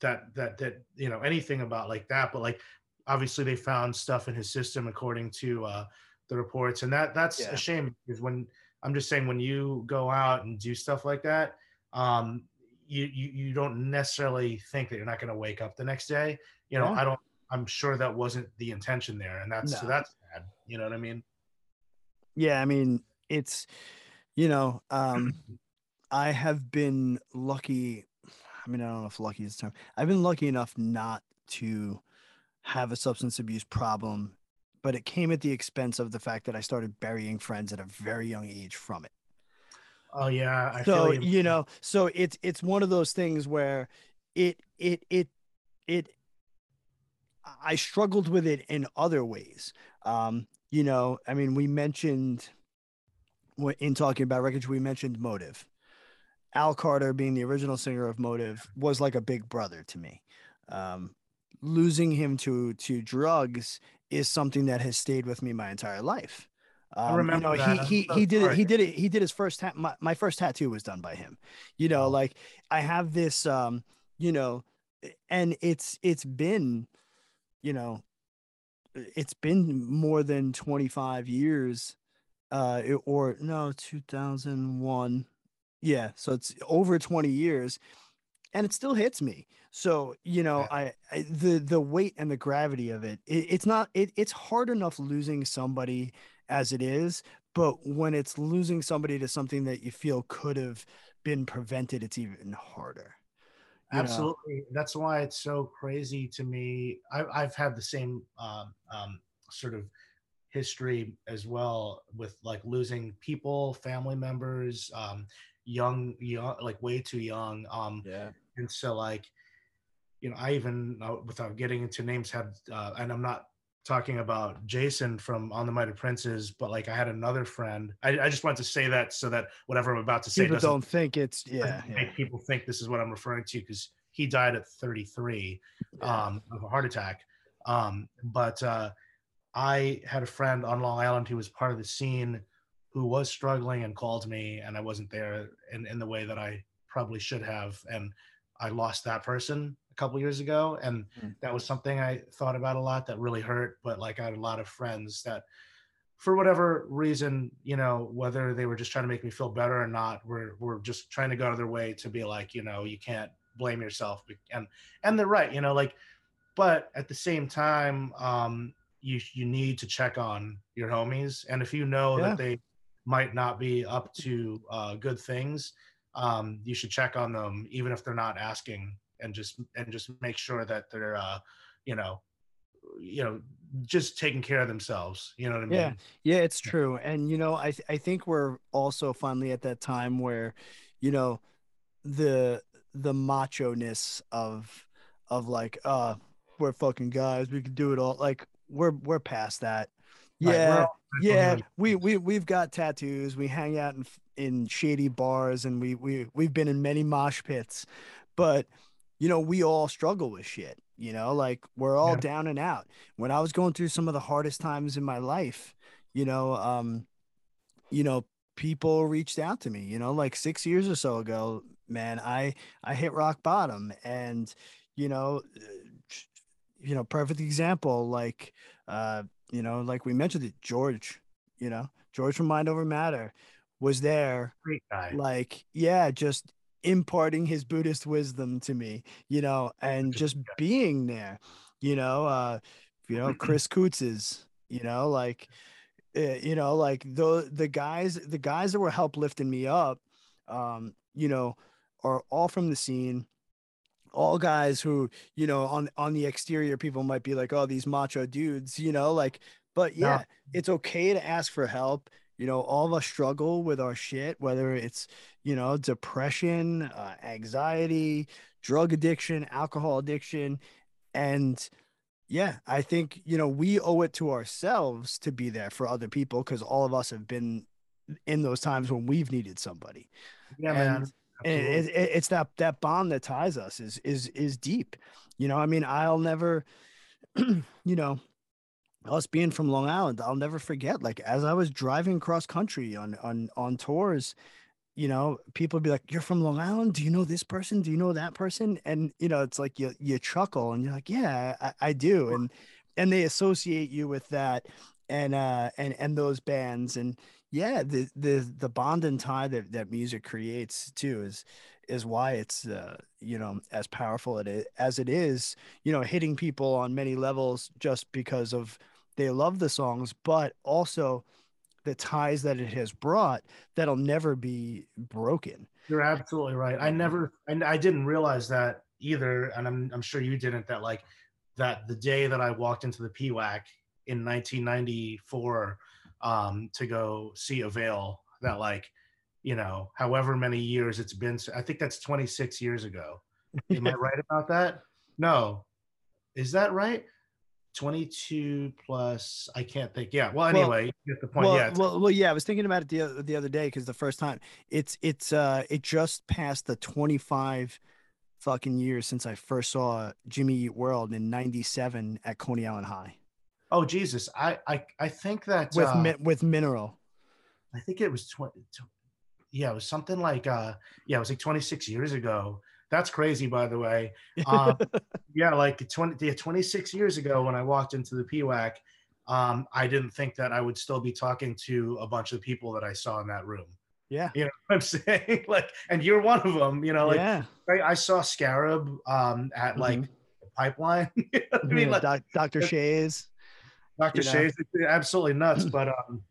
that that that you know anything about like that, but like obviously they found stuff in his system according to uh, the reports, and that that's yeah. a shame because when I'm just saying when you go out and do stuff like that, um, you, you you don't necessarily think that you're not going to wake up the next day. You know, yeah. I don't. I'm sure that wasn't the intention there, and that's no. so that's bad. You know what I mean? Yeah, I mean it's you know um [CLEARS THROAT] I have been lucky. I mean, I don't know if lucky is the term. I've been lucky enough not to have a substance abuse problem, but it came at the expense of the fact that I started burying friends at a very young age from it. Oh yeah. I so you. you know, so it's it's one of those things where it it it it I struggled with it in other ways. Um, you know, I mean, we mentioned in talking about wreckage, we mentioned motive. Al Carter, being the original singer of Motive, was like a big brother to me. Um, losing him to to drugs is something that has stayed with me my entire life. Um, I remember you know, that. he he so he did it. He did it. He did his first. Ta- my my first tattoo was done by him. You know, like I have this. Um, you know, and it's it's been, you know, it's been more than twenty five years, uh, or no, two thousand one yeah, so it's over 20 years and it still hits me. So, you know, yeah. I, I, the the weight and the gravity of it, it it's not it, it's hard enough losing somebody as it is, but when it's losing somebody to something that you feel could have been prevented, it's even harder. Absolutely. Know? That's why it's so crazy to me. I, I've had the same um, um, sort of history as well with like losing people, family members, um, young, young, like way too young. Um, yeah. And so like, you know, I even uh, without getting into names had, uh, and I'm not talking about Jason from On the Might of Princes, but like I had another friend. I, I just wanted to say that so that whatever I'm about to say people don't think it's yeah, yeah. make people think this is what I'm referring to because he died at 33 yeah. um, of a heart attack. Um, but uh, I had a friend on Long Island who was part of the scene who was struggling and called me and I wasn't there in, in the way that I probably should have. And I lost that person a couple years ago. And mm. that was something I thought about a lot that really hurt. But like I had a lot of friends that for whatever reason, you know, whether they were just trying to make me feel better or not, were were just trying to go out of their way to be like, you know, you can't blame yourself. And and they're right, you know, like, but at the same time, um, you you need to check on your homies. And if you know yeah. that they might not be up to uh, good things, um, you should check on them even if they're not asking, and just and just make sure that they're, uh, you know, you know, just taking care of themselves. You know what I mean? Yeah, yeah, it's true. And you know, I th- I think we're also finally at that time where, you know, the the macho ness of of like, uh, we're fucking guys, we can do it all. Like we're we're past that. Yeah, right, yeah. We we we've got tattoos. We hang out in in shady bars, and we we we've been in many mosh pits, but you know we all struggle with shit. You know, like we're all yeah. down and out. When I was going through some of the hardest times in my life, you know, um, you know, people reached out to me. You know, like six years or so ago, man, I I hit rock bottom, and you know, you know, perfect example, like uh you know, like we mentioned it, George, you know, George from Mind Over Matter was there. Great guy. Like, yeah, just imparting his Buddhist wisdom to me, you know, and just being there, you know, uh, you know, [CLEARS THROAT] Chris Coots's, you know, like, uh, you know, like the the guys, the guys that were help lifting me up, um, you know, are all from the scene all guys who you know on on the exterior people might be like oh these macho dudes you know like but yeah it's okay to ask for help you know all of us struggle with our shit whether it's you know depression uh, anxiety drug addiction alcohol addiction and yeah i think you know we owe it to ourselves to be there for other people because all of us have been in those times when we've needed somebody Yeah, And- man. And it, it, it's that that bond that ties us is is is deep. You know i mean i'll never [CLEARS THROAT] you know us being from long island i'll never forget like as i was driving cross country on on on tours you know people would be like you're from long island? Do you know this person? Do you know that person? And you know it's like you you chuckle and you're like yeah i, I do. And and they associate you with that and uh and and those bands. And yeah the the the bond and tie that that music creates too is is why it's uh you know as powerful it is, as it is you know hitting people on many levels just because of they love the songs but also the ties that it has brought that'll never be broken You're absolutely right. I never, and I didn't realize that either, and I'm I'm sure you didn't. That like that the day that I walked into the PWAC in 1994 um, to go see a veil that like you know, however many years it's been. I think that's 26 years ago. [LAUGHS] Am I right about that? No, is that right? 22 plus. I can't think. Yeah. Well, Well- anyway, you get the point. well, yeah. well, well, yeah. I was thinking about it the other, the other day because the first time it's it's uh it just passed the 25 fucking years since I first saw Jimmy Eat World in '97 at Coney Island High oh Jesus, I I I think that with uh, Mi- with Mineral. I think it was 20, tw- yeah, it was something like, uh, yeah, it was like 26 years ago. That's crazy, by the way. [LAUGHS] Um, yeah, like 20, yeah, 26 years ago when I walked into the PWAC, um, I didn't think that I would still be talking to a bunch of people that I saw in that room. yeah, You [LAUGHS] know what I'm saying? [LAUGHS] like, and you're one of them, you know, like yeah. I, I saw Scarab um, at like Mhm. the pipeline. You know I mean, Yeah, like, Doc, Dr. Shays. Dr. you know? Shays, absolutely nuts. [CLEARS THROAT] But um,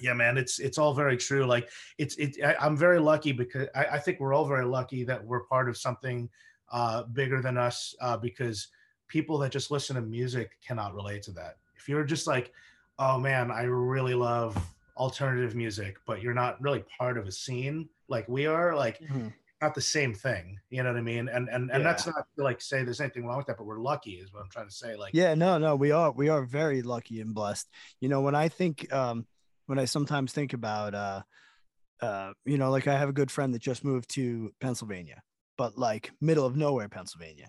yeah, man, it's it's all very true. Like it's it. I, I'm very lucky because I, I think we're all very lucky that we're part of something uh, bigger than us. Uh, because people that just listen to music cannot relate to that. If you're just like, oh man, I really love alternative music, but you're not really part of a scene like we are, like Mhm. Not the same thing. You know what I mean? And and and that's not to like say there's anything wrong with that, but we're lucky is what I'm trying to say. Like Yeah, no, no, we are we are very lucky and blessed. You know, when I think um when I sometimes think about uh uh you know, like I have a good friend that just moved to Pennsylvania, but like middle of nowhere Pennsylvania.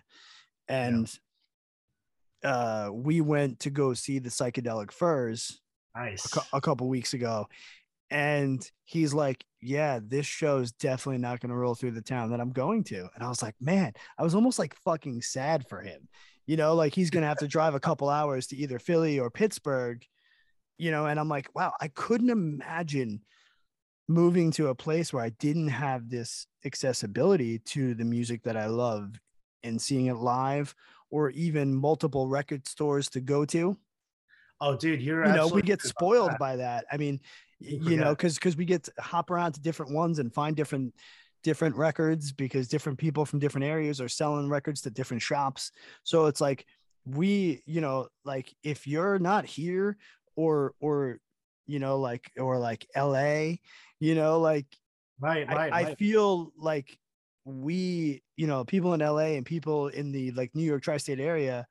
And uh we went to go see the psychedelic furs a, nice. cou- a couple weeks ago and he's like yeah this show's definitely not going to roll through the town that i'm going to. And i was like man i was almost like fucking sad for him. You know like he's going to have to drive a couple hours to either philly or pittsburgh you know and i'm like wow i couldn't imagine moving to a place where i didn't have this accessibility to the music that i love and seeing it live or even multiple record stores to go to. Oh, dude, you're you know we get spoiled that. by that. I mean You you know because because we get to hop around to different ones and find different different records because different people from different areas are selling records to different shops so it's like we you know like if you're not here or or you know like or like la you know like Right, I, right, I right. feel like we, you know, people in LA and people in the like New York tri-state area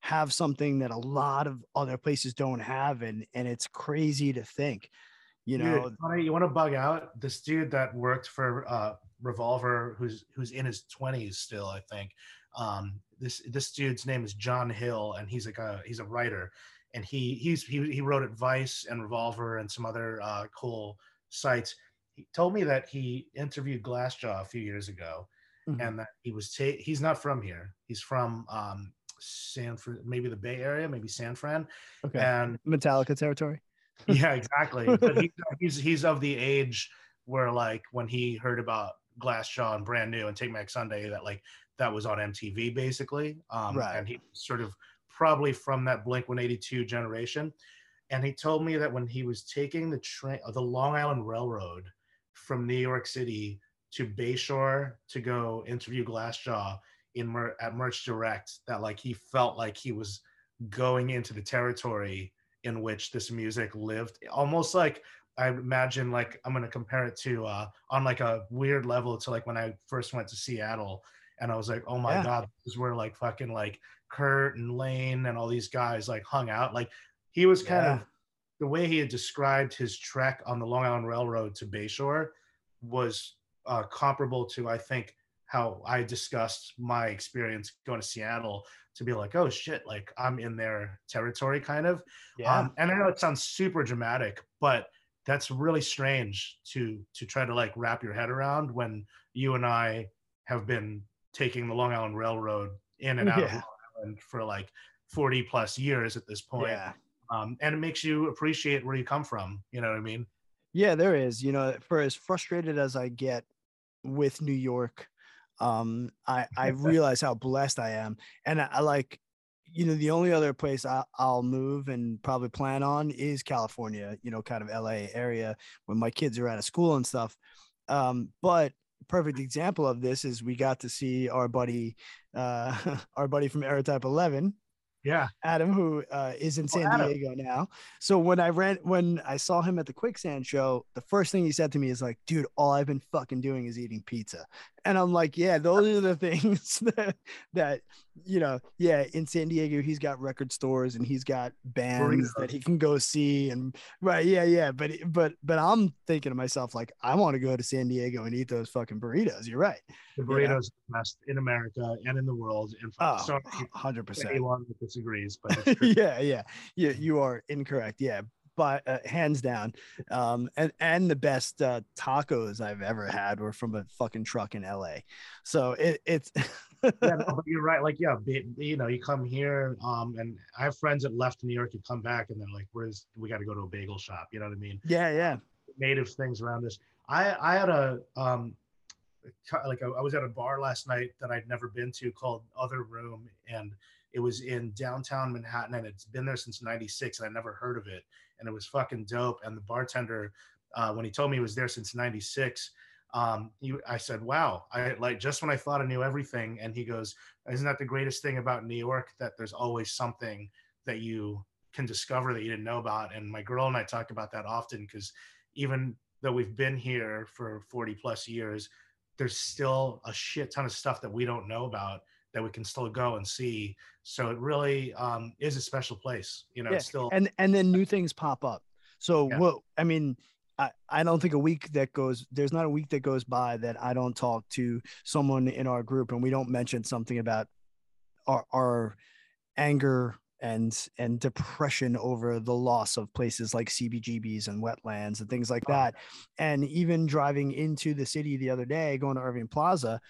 have something that a lot of other places don't have. And and it's crazy to think, you Dude, know, funny, you want to bug out this dude that worked for uh, Revolver, who's who's in his twenties still, I think. Um, this this dude's name is John Hill, and he's like a he's a writer, and he he's he he wrote at Vice and Revolver and some other uh, cool sites. He told me that he interviewed Glassjaw a few years ago, Mhm. and that he was ta- he's not from here. He's from um, San Fran, maybe the Bay Area, maybe San Fran, okay. and Metallica territory. Yeah, exactly. But [LAUGHS] he, he's he's of the age where like when he heard about Glassjaw and Brand New and Take Back Sunday, that like that was on MTV basically. Um, Right. And he sort of probably from that Blink 182 generation. And he told me that when he was taking the train, the Long Island Railroad from New York City to Bayshore to go interview Glassjaw in Mer- at Merch Direct, that like he felt like he was going into the territory in which this music lived almost like i imagine like i'm going to compare it to uh on like a weird level to like when i first went to seattle and i was like oh my Yeah. god this is where like fucking like kurt and Layne and all these guys like hung out like he was kind Yeah. of the way he had described his trek on the long island railroad to bayshore was uh, comparable to I think how I discussed my experience going to Seattle to be like, oh shit, like I'm in their territory, kind of. Yeah. Um, and I know it sounds super dramatic, but that's really strange to to try to like wrap your head around when you and I have been taking the Long Island Railroad in and [LAUGHS] out Yeah. of Long Island for like 40 plus years at this point. yeah. Um, and it makes you appreciate where you come from. You know what I mean? Yeah, there is. You know, for as frustrated as I get with New York, um, I I [LAUGHS] realize how blessed I am, and I, I like, you know, the only other place I, I'll move and probably plan on is California. You know, kind of LA area when my kids are out of school and stuff. Um, but perfect example of this is we got to see our buddy, uh, [LAUGHS] our buddy from Errortype Eleven, Yeah. Adam, who uh, is in Oh, San Adam. Diego now. So when I ran, when I saw him at the Quicksand show, the first thing he said to me is like, "Dude, all I've been fucking doing is eating pizza." And I'm like, "Yeah, those are the [LAUGHS] things that, that you know, yeah, in San Diego, he's got record stores and he's got bands that he can go see, and right, yeah, yeah. But but but I'm thinking to myself like, I want to go to San Diego and eat those fucking burritos. You're right. The Yeah. burritos are the best in America and in the world. And Oh, sorry, hundred percent. anyone that disagrees, but [LAUGHS] yeah, yeah, you [LAUGHS] you are incorrect. Yeah, but uh, hands down, um, and and the best uh, tacos I've ever had were from a fucking truck in L.A. So it it's yeah, no, [LAUGHS] you're right. Like, yeah, you know, you come here, um, and I have friends that left New York and come back, and they're like, "Where's we got to go to a bagel shop?" You know what I mean? yeah, yeah, Native things around us. I I had a um, like I was at a bar last night that I'd never been to called Other Room, and it was in downtown Manhattan, and it's been there since '96, and I never heard of it, and it was fucking dope. And the bartender, uh, when he told me he was there since '96. Um, he, I said, "Wow!" I like just when I thought I knew everything, and he goes, "Isn't that the greatest thing about New York? That there's always something that you can discover that you didn't know about." And my girl and I talk about that often because even though we've been here for 40 plus years, there's still a shit ton of stuff that we don't know about that we can still go and see. So it really um, is a special place. You know, Yeah, it's still and and then new things pop up. So Yeah. what I mean. I, I don't think a week that goes there's not a week that goes by that I don't talk to someone in our group and we don't mention something about our, our anger and and depression over the loss of places like CBGBs and wetlands and things like that. And even driving into the city the other day, going to Irving Plaza,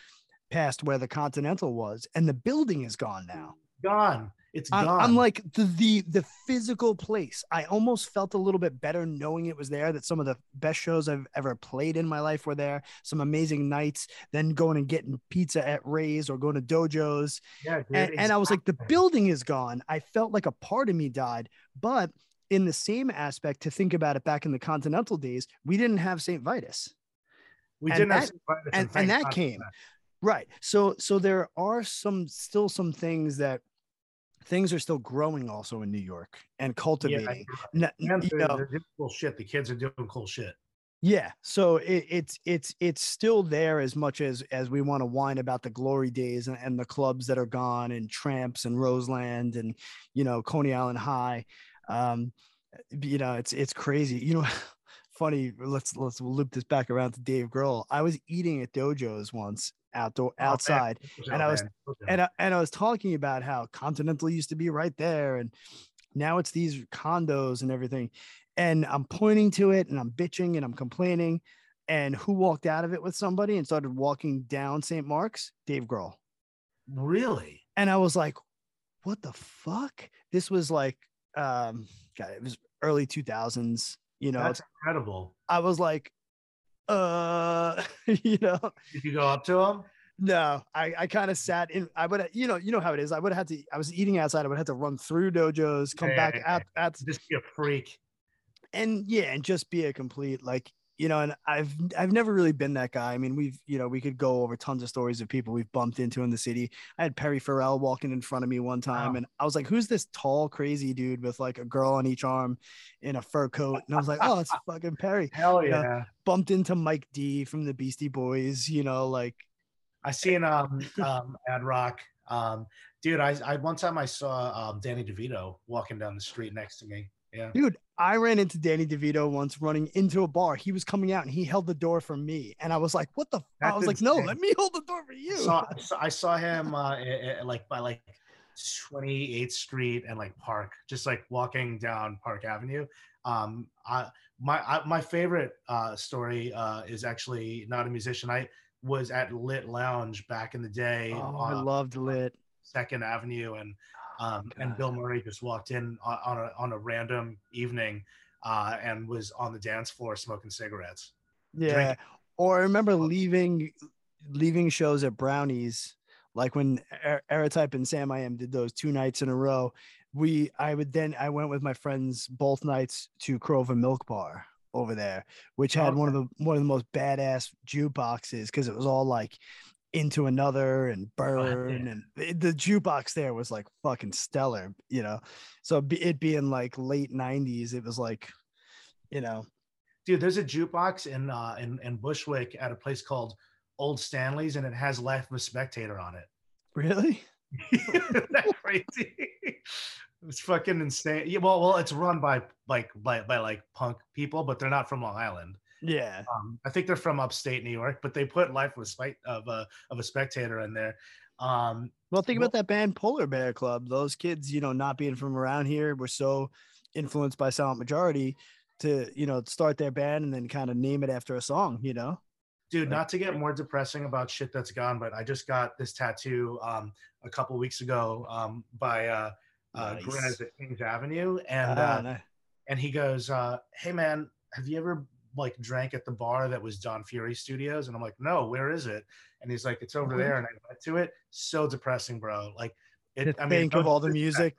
past where the Continental was, and the building is gone now. gone. It's gone. I'm like the, the the physical place. I almost felt a little bit better knowing it was there. That some of the best shows I've ever played in my life were there. Some amazing nights. Then going and getting pizza at Ray's or going to dojos yeah, dude, and, and I was like, the building is gone. I felt like a part of me died. But in the same aspect, to think about it back in the Continental days, we didn't have St. Vitus. we and didn't have that- violence, and- and that came. Right. So so there are some still some things that things are still growing also in New York and cultivating. And you know, they're doing cool shit. The kids are doing cool shit. Yeah, so it, it's it's it's still there as much as as we want to whine about the glory days and, and the clubs that are gone and Tramps and Roseland and you know Coney Island High. Um, you know, it's it's crazy. You know, [LAUGHS] funny. Let's let's loop this back around to Dave Grohl. I was eating at Dojos once outdoor Oh, outside, and I was- and I, and I was talking about how Continental used to be right there, and now it's these condos and everything. And I'm pointing to it, and I'm bitching, and I'm complaining. And who walked out of it with somebody and started walking down St. Mark's? Dave Grohl. really? And I was like, "What the fuck?" This was like, um, God, it was early 2000s. You know, That's incredible. I was like, uh, [LAUGHS] you know, Did you go up to him? No, I, I kind of sat in. I would, you know, you know how it is. I would have to. I was eating outside. I would have to run through dojos, come Yeah, back yeah, out, out, Just be a freak. and yeah, and just be a complete like you know. And I've I've never really been that guy. I mean, we've you know we could go over tons of stories of people we've bumped into in the city. I had Perry Farrell walking in front of me one time, Wow. and I was like, "Who's this tall, crazy dude with like a girl on each arm in a fur coat?" And I was like, "Oh, it's [LAUGHS] fucking Perry." Hell Yeah. yeah. Bumped into Mike D from the Beastie Boys. You know, like I seen um um Ad Rock. Um dude, I I one time I saw um Danny DeVito walking down the street next to me. Yeah. dude I ran into Danny DeVito once running into a bar. He was coming out and he held the door for me. And I was like, what the? F-? I was like, no, let me hold the door for you. Saw, I saw him uh, like by like 28th Street and like Park, just like walking down Park Avenue. Um, I, my I, my favorite uh, story uh, is actually not a musician. I was at Lit Lounge back in the day. Oh, I loved Lit. Second Avenue, and um, oh, and Bill Murray just walked in on, on a on a random evening uh, and was on the dance floor smoking cigarettes. Yeah. Drinking. Or I remember leaving leaving shows at Brownies, like when Errortype and Sam I Am did those two nights in a row. We I would then I went with my friends both nights to Korova Milk Bar over there, which had okay. one of the one of the most badass jukeboxes because it was all like into another and burn and the jukebox there was like fucking stellar you know? So it being like late 90s it was like you know. Dude there's a jukebox in uh in, in bushwick at a place called old stanley's and it has life of a spectator on it. Really? [LAUGHS] That [LAUGHS] crazy? It's fucking insane. Yeah well well it's run by like by, by like punk people but they're not from long island yeah. Um, I think they're from upstate New York, but they put Life of a, Spite, of a, of a Spectator in there. Um, well, think well, about that band Polar Bear Club. Those kids, you know, not being from around here, were so influenced by Silent Majority to, you know, start their band and then kind of name it after a song, you know? Dude, not to get more depressing about shit that's gone, but I just got this tattoo um, a couple weeks ago um, by uh, uh, nice. at Kings Avenue, and ah, uh, nice. and he goes, uh, "Hey man, have you ever like drank at the bar that was Don Fury Studios? And I'm like, no, where is it? And he's like, it's over mm-hmm. there. And I went to it. So depressing, bro. Like, it, I mean, think no of all the music.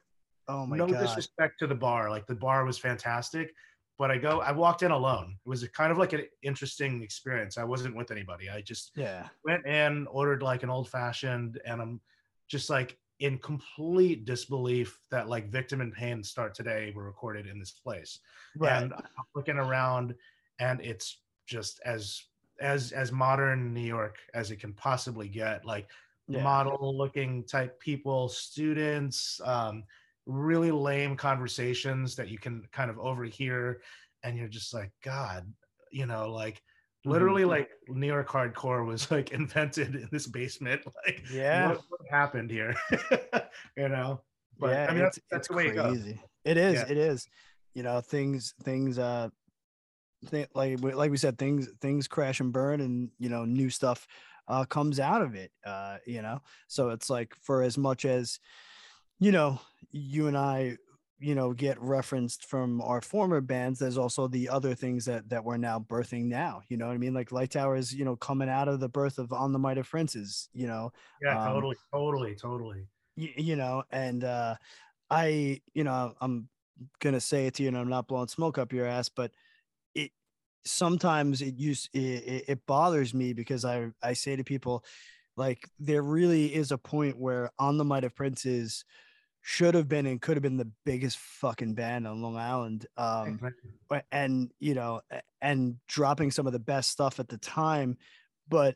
Oh my no god. No disrespect to the bar. Like the bar was fantastic, but I go, I walked in alone. It was a kind of like an interesting experience. I wasn't with anybody. I just yeah went in, ordered like an old fashioned, and I'm just like in complete disbelief that like Victim in Pain Start Today were recorded in this place. Right. And I'm looking around and it's just as as as modern New York as it can possibly get. Like yeah. model looking type people, students, um, really lame conversations that you can kind of overhear, and you're just like, God, you know, like literally mm-hmm. like New York hardcore was like [LAUGHS] invented in this basement. Like, yeah, what, what happened here? [LAUGHS] you know, but yeah, I mean, that's, that's the way crazy. it goes. It is. Yeah. It is. You know, things things uh th- like like we said, things things crash and burn, and you know, new stuff uh, comes out of it. Uh, you know, so it's like for as much as you know, you and I you know get referenced from our former bands there's also the other things that that we're now birthing now you know what i mean? Like light towers you know coming out of the birth of on the might of princes you know? Yeah um, totally totally totally. you, you know and uh i you know i'm gonna say it to you and i'm not blowing smoke up your ass but sometimes it use it, it bothers me because I I say to people like there really is a point where on the might of princes should have been and could have been the biggest fucking band on Long Island. Um, and you know, and dropping some of the best stuff at the time, but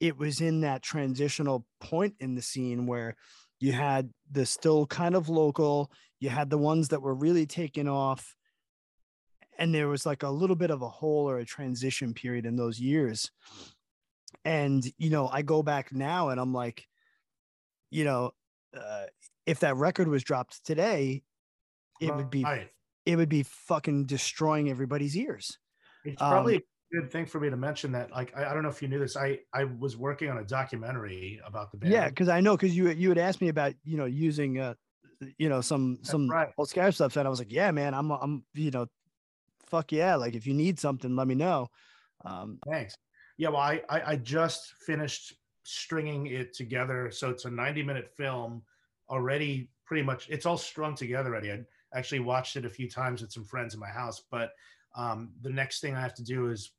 it was in that transitional point in the scene where you had the still kind of local, you had the ones that were really taking off, and there was like a little bit of a hole or a transition period in those years. And you know i go back now and i'm like you know uh, if that record was dropped today it would be it would be fucking destroying everybody's ears. It's probably um, a good thing for me to mention that like I, I, don't know if you knew this i i was working on a documentary about the band. yeah because i know because you you had asked me about you know using uh you know some some right. old scare stuff and i was like yeah man i'm i'm you know fuck yeah. Like if you need something, let me know. Um, Thanks. Yeah, well, I, I, I just finished stringing it together, so it's a 90 minute film already. Pretty much, it's all strung together already. I actually watched it a few times with some friends in my house, but um, the next thing I have to do is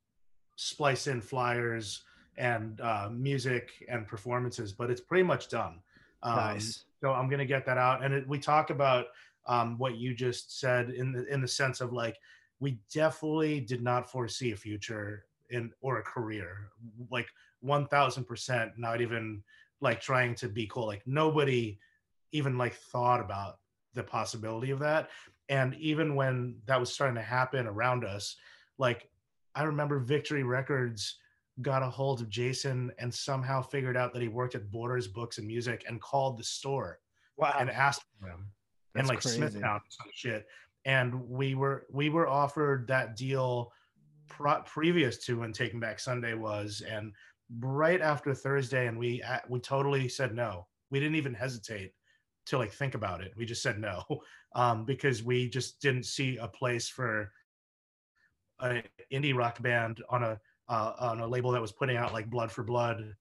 splice in flyers and uh, music and performances. But it's pretty much done. Um, nice. So I'm gonna get that out, and it, we talk about um, what you just said in the in the sense of like we definitely did not foresee a future in or a career like 1000% not even like trying to be cool like nobody even like thought about the possibility of that And even when that was starting to happen around us, like I remember Victory Records got a hold of Jason and somehow figured out that he worked at Borders Books and Music and called the store Wow. and asked for him That's and like crazy. Smithtown and some shit. And we were we were offered that deal pro- previous to when Taking Back Sunday was, and right after Thursday, and we uh, we totally said no. We didn't even hesitate to like think about it. We just said no [LAUGHS] um, because we just didn't see a place for an indie rock band on a uh, on a label that was putting out like Blood for Blood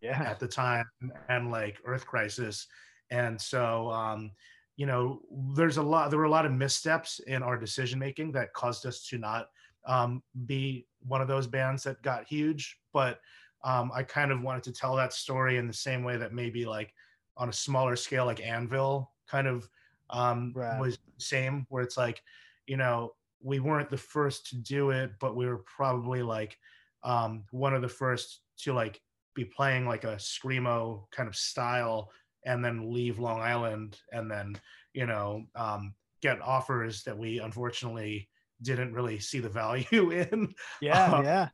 yeah. at the time and like Earth Crisis. And so, um, you know, there's a lot, there were a lot of missteps in our decision making that caused us to not um, be one of those bands that got huge. But um, I kind of wanted to tell that story in the same way that maybe like on a smaller scale, like Anvil kind of um, Right. was the same, where it's like, you know, we weren't the first to do it, but we were probably like um, one of the first to like be playing like a screamo kind of style and then leave long island and then you know um, get offers that we unfortunately didn't really see the [LAUGHS] value in Yeah. Uh, yeah.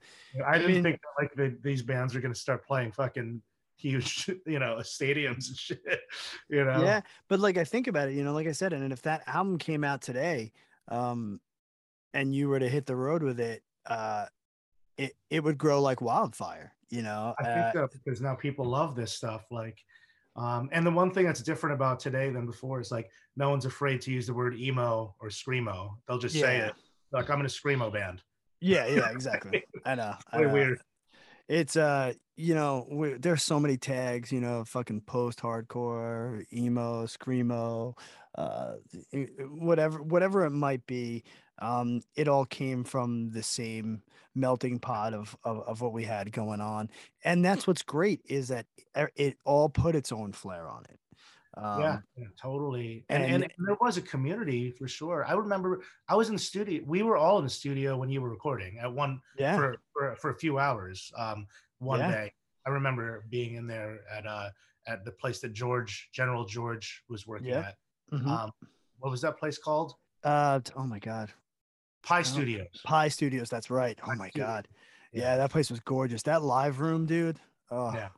i didn't mean- think that, like the, these bands are going to start playing fucking huge [LAUGHS] you know stadiums and [LAUGHS] shit you know Yeah. But like I think about it, you know, like I said, and if that album came out today, um, and you were to hit the road with it, uh, it it would grow like wildfire. You know. I Uh, think because now people love this stuff. Like, um, and the one thing that's different about today than before is like no one's afraid to use the word emo or screamo. They'll just say it. Like I'm in a screamo band. yeah. Yeah. Exactly. I know. [LAUGHS] I know. weird. It's uh, you know, we, there's so many tags, you know, fucking post-hardcore, emo, screamo, uh, whatever, whatever it might be. Um, it all came from the same melting pot of, of of what we had going on, and that's what's great is that it all put its own flair on it. Um, yeah, yeah, totally. And, and and- there was a community for sure. I remember I was in the studio. We were all in the studio when you were recording at one yeah, for, for for a few hours. Um, one Yeah. day, I remember being in there at uh at the place that George General George was working Yeah. at. mhm. Um, what was that place called? uh, oh my god, Pie Oh, Studios. Pie Studios. That's right. Oh my god, Yeah. yeah, that place was gorgeous. That live room, dude. Oh, Yeah.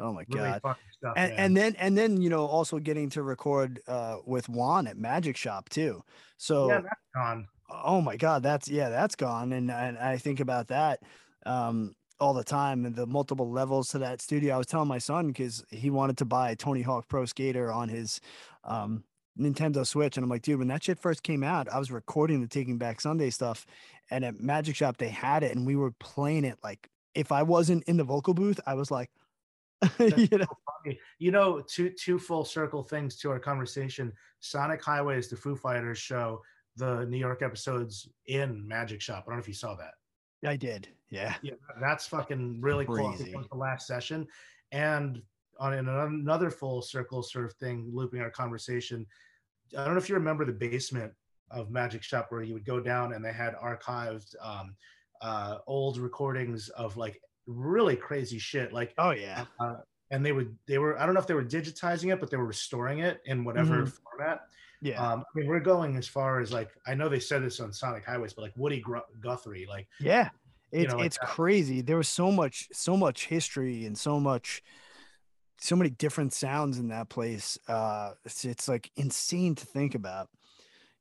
oh my Really god. stuff. and, and then and then you know also getting to record uh with Juan at Magic Shop too. So yeah, that's gone. oh my god, that's yeah, that's gone. And and I think about that um all the time and the multiple levels to that studio. I was telling my son because he wanted to buy a Tony Hawk Pro Skater on his um Nintendo Switch. And I'm like, dude, when that shit first came out, I was recording the Taking Back Sunday stuff. And at Magic Shop, they had it and we were playing it like if I wasn't in the vocal booth, I was like, [LAUGHS] you know, funny. You know, two two full circle things to our conversation. Sonic Highways, the Foo Fighters show, the New York episodes in Magic Shop. I don't know if you saw that. I did. Yeah. Yeah, that's fucking really cool. Crazy. was the last session, and on an- another full circle sort of thing, looping our conversation. I don't know if you remember the basement of Magic Shop where you would go down and they had archived um, uh, old recordings of like really crazy shit, like Oh yeah. uh, and they would they were I don't know if they were digitizing it, but they were restoring it in whatever Mhm. format. Yeah. Um, I mean, we're going as far as like I know they said this on Sonic Highways, but like Woody Gr- Guthrie, like yeah. It's know, it's that. crazy. There was so much so much history and so much so many different sounds in that place. Uh it's, it's like insane to think about.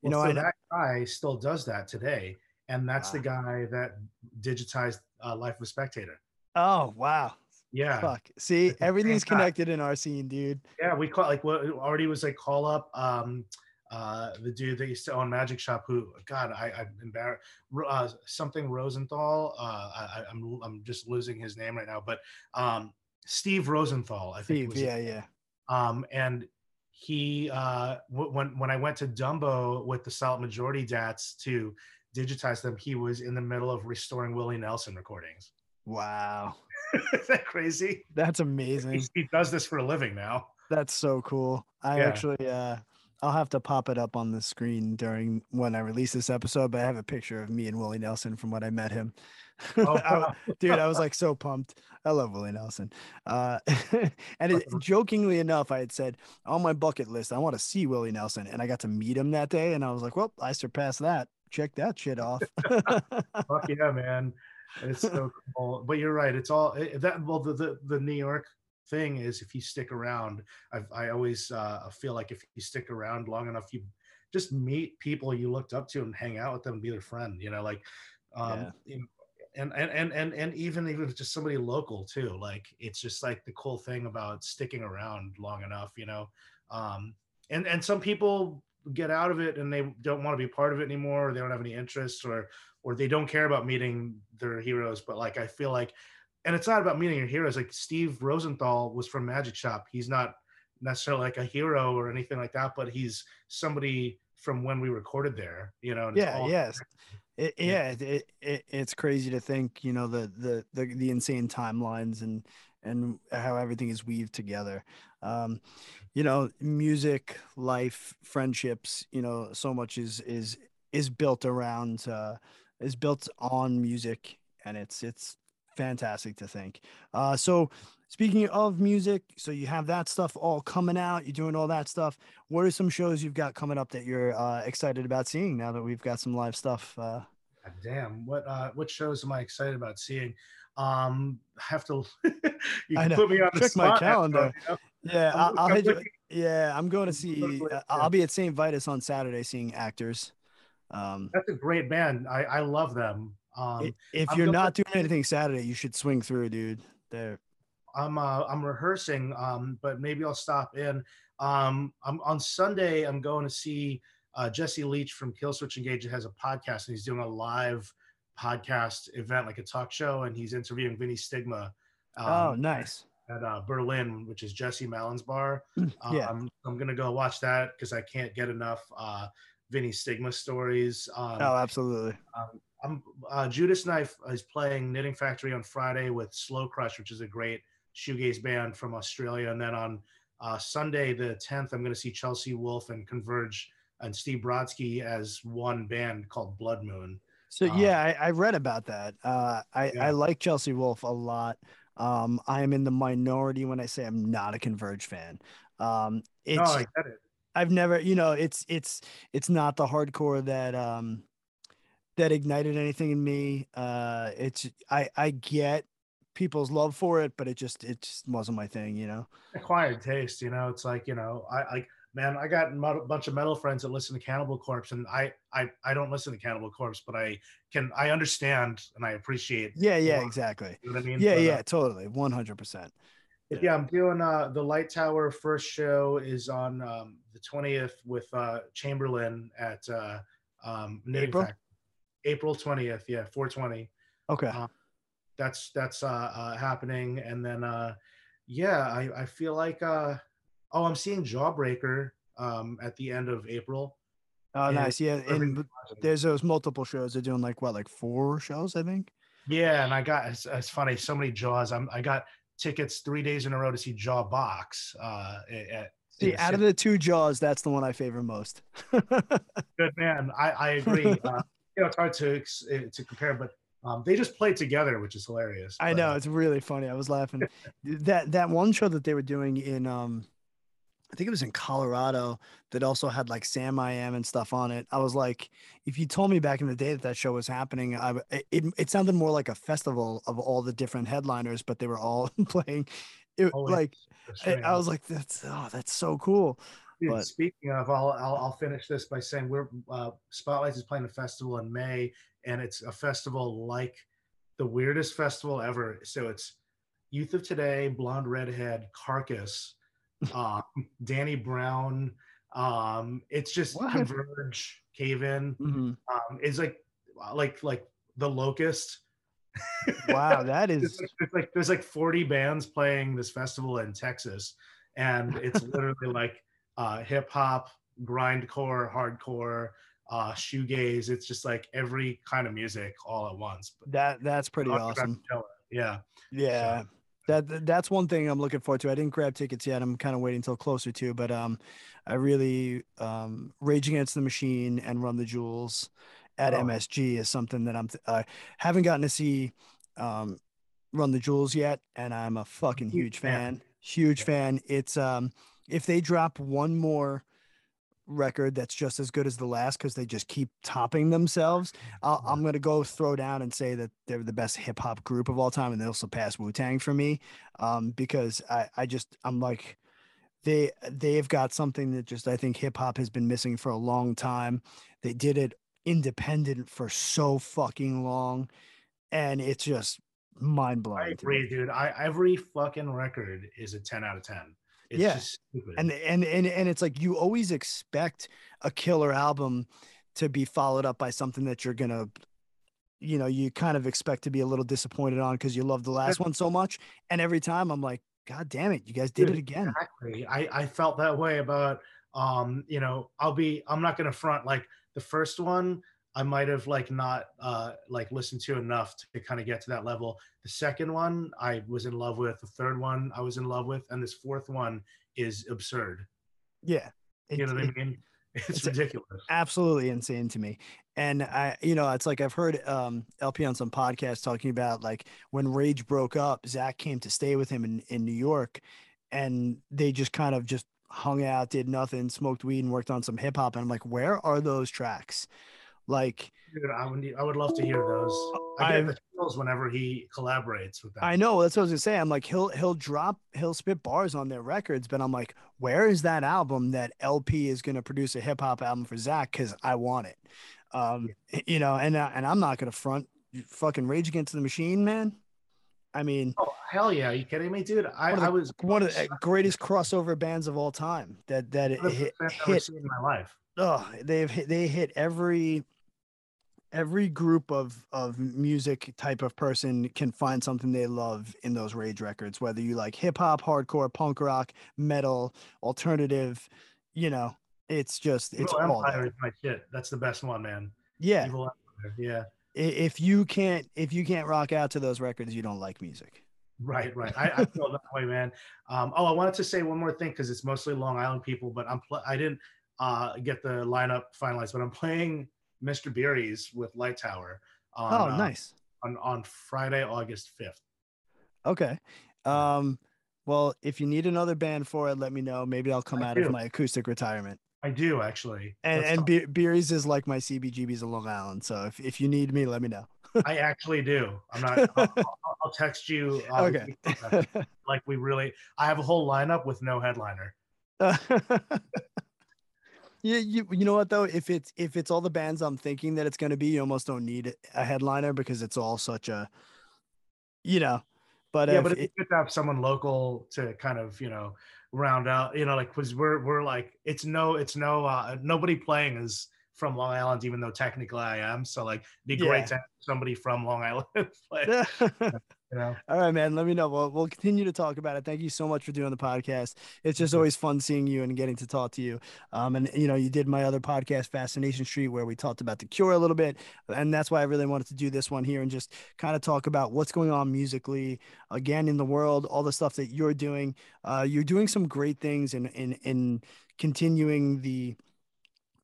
You well, know, so and that guy still does that today, and that's the guy that digitized uh, Life of a Spectator. oh wow. Yeah, Fuck. See, everything's connected in our scene, dude. yeah, we call like what already was like call up um uh the dude that used to own Magic Shop who God I I'm embarrassed uh, something Rosenthal uh I, I- I'm I'm just losing his name right now but um Steve Rosenthal I think Steve, was yeah, yeah. um and he uh w- when when I went to Dumbo with the Solid Majority Dats to digitize them he was in the middle of restoring Willie Nelson recordings Wow. [LAUGHS] is that crazy That's he, amazing. he does this for a living now That's so cool. I Yeah. actually uh I'll have to pop it up on the screen during when I release this episode, but I have a picture of me and Willie Nelson from when I met him. [LAUGHS] Oh, I- [LAUGHS] dude, I was like so pumped. I love Willie Nelson. Uh, [LAUGHS] and it, jokingly enough, I had said on my bucket list, I want to see Willie Nelson, and I got to meet him that day, and I was like, well, I surpassed that. Check that shit off. Fuck yeah, man. It's so cool. But you're right. It's all it- that. Well, the the, the New York thing is if you stick around, I've, I always uh, feel like if you stick around long enough, you just meet people you looked up to and hang out with them and be their friend. You know, like, um, Yeah. you know, and, and and and and even even just somebody local too. Like, it's just like the cool thing about sticking around long enough. You know, um, and and some people get out of it and they don't want to be part of it anymore or they don't have any interest or or they don't care about meeting their heroes but like i feel like and it's not about meeting your heroes like steve rosenthal was from magic shop he's not necessarily like a hero or anything like that but he's somebody from when we recorded there you know yeah, yes. It, Yeah. it, it, it's crazy to think, you know, the, the the the insane timelines and and how everything is weaved together. Um, you know, music, life, friendships, you know, so much is is is built around uh is built on music and it's it's fantastic to think. Uh so speaking of music, so you have that stuff all coming out, you're doing all that stuff what are some shows you've got coming up that you're uh, excited about seeing now that we've got some live stuff? Uh, damn what uh what shows am i excited about seeing um I have to [LAUGHS] you can put me on the Check my spot, [LAUGHS] calendar. you know? yeah, I'm I'll, I'll I'm hit you. looking- Yeah, I'm going to see. Uh. I'll be at St. Vitus on Saturday seeing actors. Um, that's a great band i i love them um if I'm you're not doing anything Saturday, you should swing through, dude. They're I'm uh, I'm rehearsing, um, but maybe I'll stop in. Um, I'm on Sunday. I'm going to see uh, Jesse Leach from Killswitch Engage. Has a podcast, and he's doing a live podcast event, like a talk show, and he's interviewing Vinny Stigma. oh, um, nice. At uh, Berlin, which is Jesse Malin's bar. Yeah. Um, I'm gonna go watch that because I can't get enough uh, Vinny Stigma stories. Um, Oh, absolutely. um, I'm uh, Judas Knife is playing Knitting Factory on Friday with Slow Crush, which is a great shoegaze band from Australia. And then on uh, Sunday, the 10th, I'm going to see Chelsea Wolfe and Converge and Steve Brodsky as one band called Blood Moon. So Um, yeah, I, I read about that. Uh, I Yeah. I like Chelsea Wolfe a lot. Um, I am in the minority when I say I'm not a Converge fan. Um, it's no, I get it. I've never, you know, it's it's it's not the hardcore that um that ignited anything in me. Uh it's I I get people's love for it, but it just it just wasn't my thing, you know. Acquired taste, you know. It's like you know, I like man, I got a bunch of metal friends that listen to Cannibal Corpse, and I I I don't listen to Cannibal Corpse, but I can I understand and I appreciate. Yeah, yeah, exactly. You know what I mean? Yeah, But, uh, yeah, totally. 100%. But yeah, I'm doing uh the Light Tower first show is on um the 20th with uh Chamberlain at uh um Knitting April? Factory. April 20th, yeah, 420. Okay. Uh, That's that's uh, uh happening and then uh yeah, I I feel like uh oh, I'm seeing Jawbreaker um at the end of April. oh, nice. Yeah, and there's those multiple shows. They're doing like what, like four shows, I think. Yeah, and I got it's, it's funny, so many Jaws. I'm I got tickets 3 days in a row to see Jawbox uh at, at See, out of the two jaws, that's the one I favor most. [LAUGHS] good man. I, I agree. [LAUGHS] uh, you know, it's hard to eh, to compare, but um, they just played together, which is hilarious. I But, know it's really funny. I was laughing. [LAUGHS] that that one show that they were doing in um I think it was in Colorado that also had like Sam I Am and stuff on it. I was like, if you told me back in the day that that show was happening, I it, it sounded more like a festival of all the different headliners, but they were all [LAUGHS] playing. It Oh, like I, I was like, that's oh, that's so cool. But- speaking of, I'll, I'll I'll finish this by saying we're uh, Spotlights is playing a festival in May, and it's a festival like the weirdest festival ever. So it's Youth of Today, Blonde Redhead, Carcass, [LAUGHS] um, Danny Brown. Um, it's just What? Converge, Cave In. Mhm. Um, it's like like like the Locust. Wow, [LAUGHS] that is It's like, it's like there's like 40 bands playing this festival in Texas, and it's literally like uh, hip hop, grindcore, hardcore, uh, shoegaze. It's just like every kind of music all at once. But that that's pretty awesome. Yeah, Yeah. That, that's one thing I'm looking forward to. I didn't grab tickets yet. I'm kind of waiting until closer to, but um I really um Rage Against the Machine and Run the Jewels at Oh. MSG is something that I'm I haven't gotten to see um, Run the Jewels yet, and I'm a fucking Huge fan. Huge fan. It's um if they drop one more record that's just as good as the last because they just keep topping themselves, I'll, i'm gonna go throw down and say that they're the best hip hop group of all time, and they'll surpass Wu Tang for me. Um, because I I just I'm like they they've got something that just I think hip hop has been missing for a long time. They did it independent for so fucking long, and it's just mind blowing. I agree, dude. I every fucking record is a 10 out of 10. It's Yeah. just stupid. And and and and it's like you always expect a killer album to be followed up by something that you're gonna you know you kind of expect to be a little disappointed on because you love the last one so much and every time i'm like god damn it you guys did Dude, it again Exactly. I, I felt that way about um, you know, I'll be I'm not gonna front like the first one I might have like not uh like listened to enough to kind of get to that level. The second one I was in love with, the third one I was in love with, and this fourth one is absurd. yeah You know what it- I mean? [LAUGHS] It's, it's ridiculous. absolutely insane to me. And I, you know, it's like I've heard um, El-P on some podcasts talking about like when Rage broke up, Zack came to stay with him in, in New York and they just kind of just hung out, did nothing, smoked weed and worked on some hip hop. And I'm like, where are those tracks? Like, Dude, I would I would love to hear those. I get the chills whenever he collaborates with them. I know that's what I was gonna say. I'm like, he'll he'll drop, he'll spit bars on their records, but I'm like, where is that album that El-P is gonna produce a hip hop album for Zack? Because I want it. Um, you know, and uh, and I'm not gonna front fucking Rage Against the Machine, man. I mean, Oh hell yeah! Are you kidding me, dude? I, the- I was one of the [LAUGHS] greatest crossover bands of all time. That that it one of the hit, best I've ever hit in my life. oh, they've hit, they hit every every group of of music type of person can find something they love in those rage records whether you like hip hop hardcore punk rock metal alternative you know it's just it's Evil all Empire there. is my shit. That's the best one, man. yeah Yeah. if you can't if you can't rock out to those records you don't like music Right, right. I, I [LAUGHS] feel that way, man. Um, oh, I wanted to say one more thing because it's mostly Long Island people, but I'm pl- I didn't uh, get the lineup finalized, but I'm playing Mr. Beery's with Light Tower on oh uh, nice on on Friday, August fifth. okay um well if you need another band for it let me know maybe i'll come I out do. of my acoustic retirement I do actually. and Let's and Be- Beery's is like my CBGB's of Long Island. So if, if you need me, let me know. I actually do. I'm not. [LAUGHS] I'll, I'll- I'll text you. uh, okay. Like we really, I have a whole lineup with no headliner. [LAUGHS] yeah, you you know what though? If it's if it's all the bands I'm thinking that it's gonna be, you almost don't need a headliner because it's all such a, you know. But yeah, but it's it- good to have someone local to kind of you know round out. You know, like because we're we're like it's no it's no uh, nobody playing is from Long Island, even though technically I am. So like, it'd be Yeah. great to have somebody from Long Island [LAUGHS] play. [LAUGHS] You know, All right, man. Let me know. We'll, we'll continue to talk about it. Thank you so much for doing the podcast. It's just always fun seeing you and getting to talk to you. Um, and you know, you did my other podcast, Fascination Street, where we talked about the Cure a little bit, and that's why I really wanted to do this one here and just kind of talk about what's going on musically again in the world, all the stuff that you're doing. Uh, you're doing some great things in in in continuing the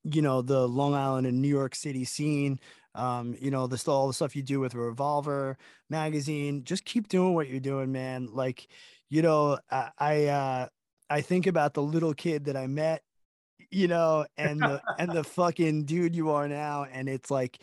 you know the Long Island and New York City scene. Um, you know, the all the stuff you do with a Revolver magazine. Just keep doing what you're doing, man. Like, you know, I I, uh, I think about the little kid that I met, you know, and the and the [LAUGHS] fucking dude you are now, and it's like.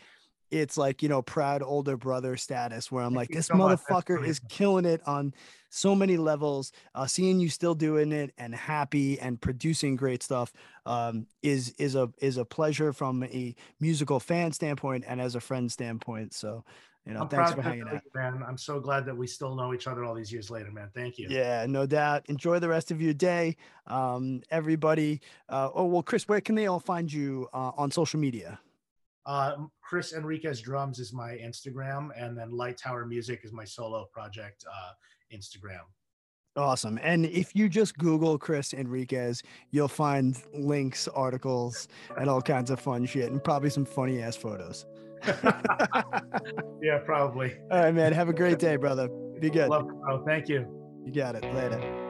It's like, you know, proud older brother status where I'm Thank like, this so motherfucker is killing it on so many levels. Uh, seeing you still doing it and happy and producing great stuff um, is is a is a pleasure from a musical fan standpoint and as a friend standpoint. So, you know, I'm thanks for hanging out. you, man. I'm so glad that we still know each other all these years later, man. Thank you. Yeah, no doubt. Enjoy the rest of your day, um, everybody. Uh, oh well, Chris, where can they all find you uh, on social media? Uh, Chris Enriquez Drums is my Instagram, and then Light Tower Music is my solo project uh, Instagram. Awesome. And if you just Google Chris Enriquez, you'll find links, articles, and all kinds of fun shit, and probably some funny ass photos. [LAUGHS] yeah, probably. all right, man. Have a great day, brother. Be good. Love, oh, thank you. You got it. Later.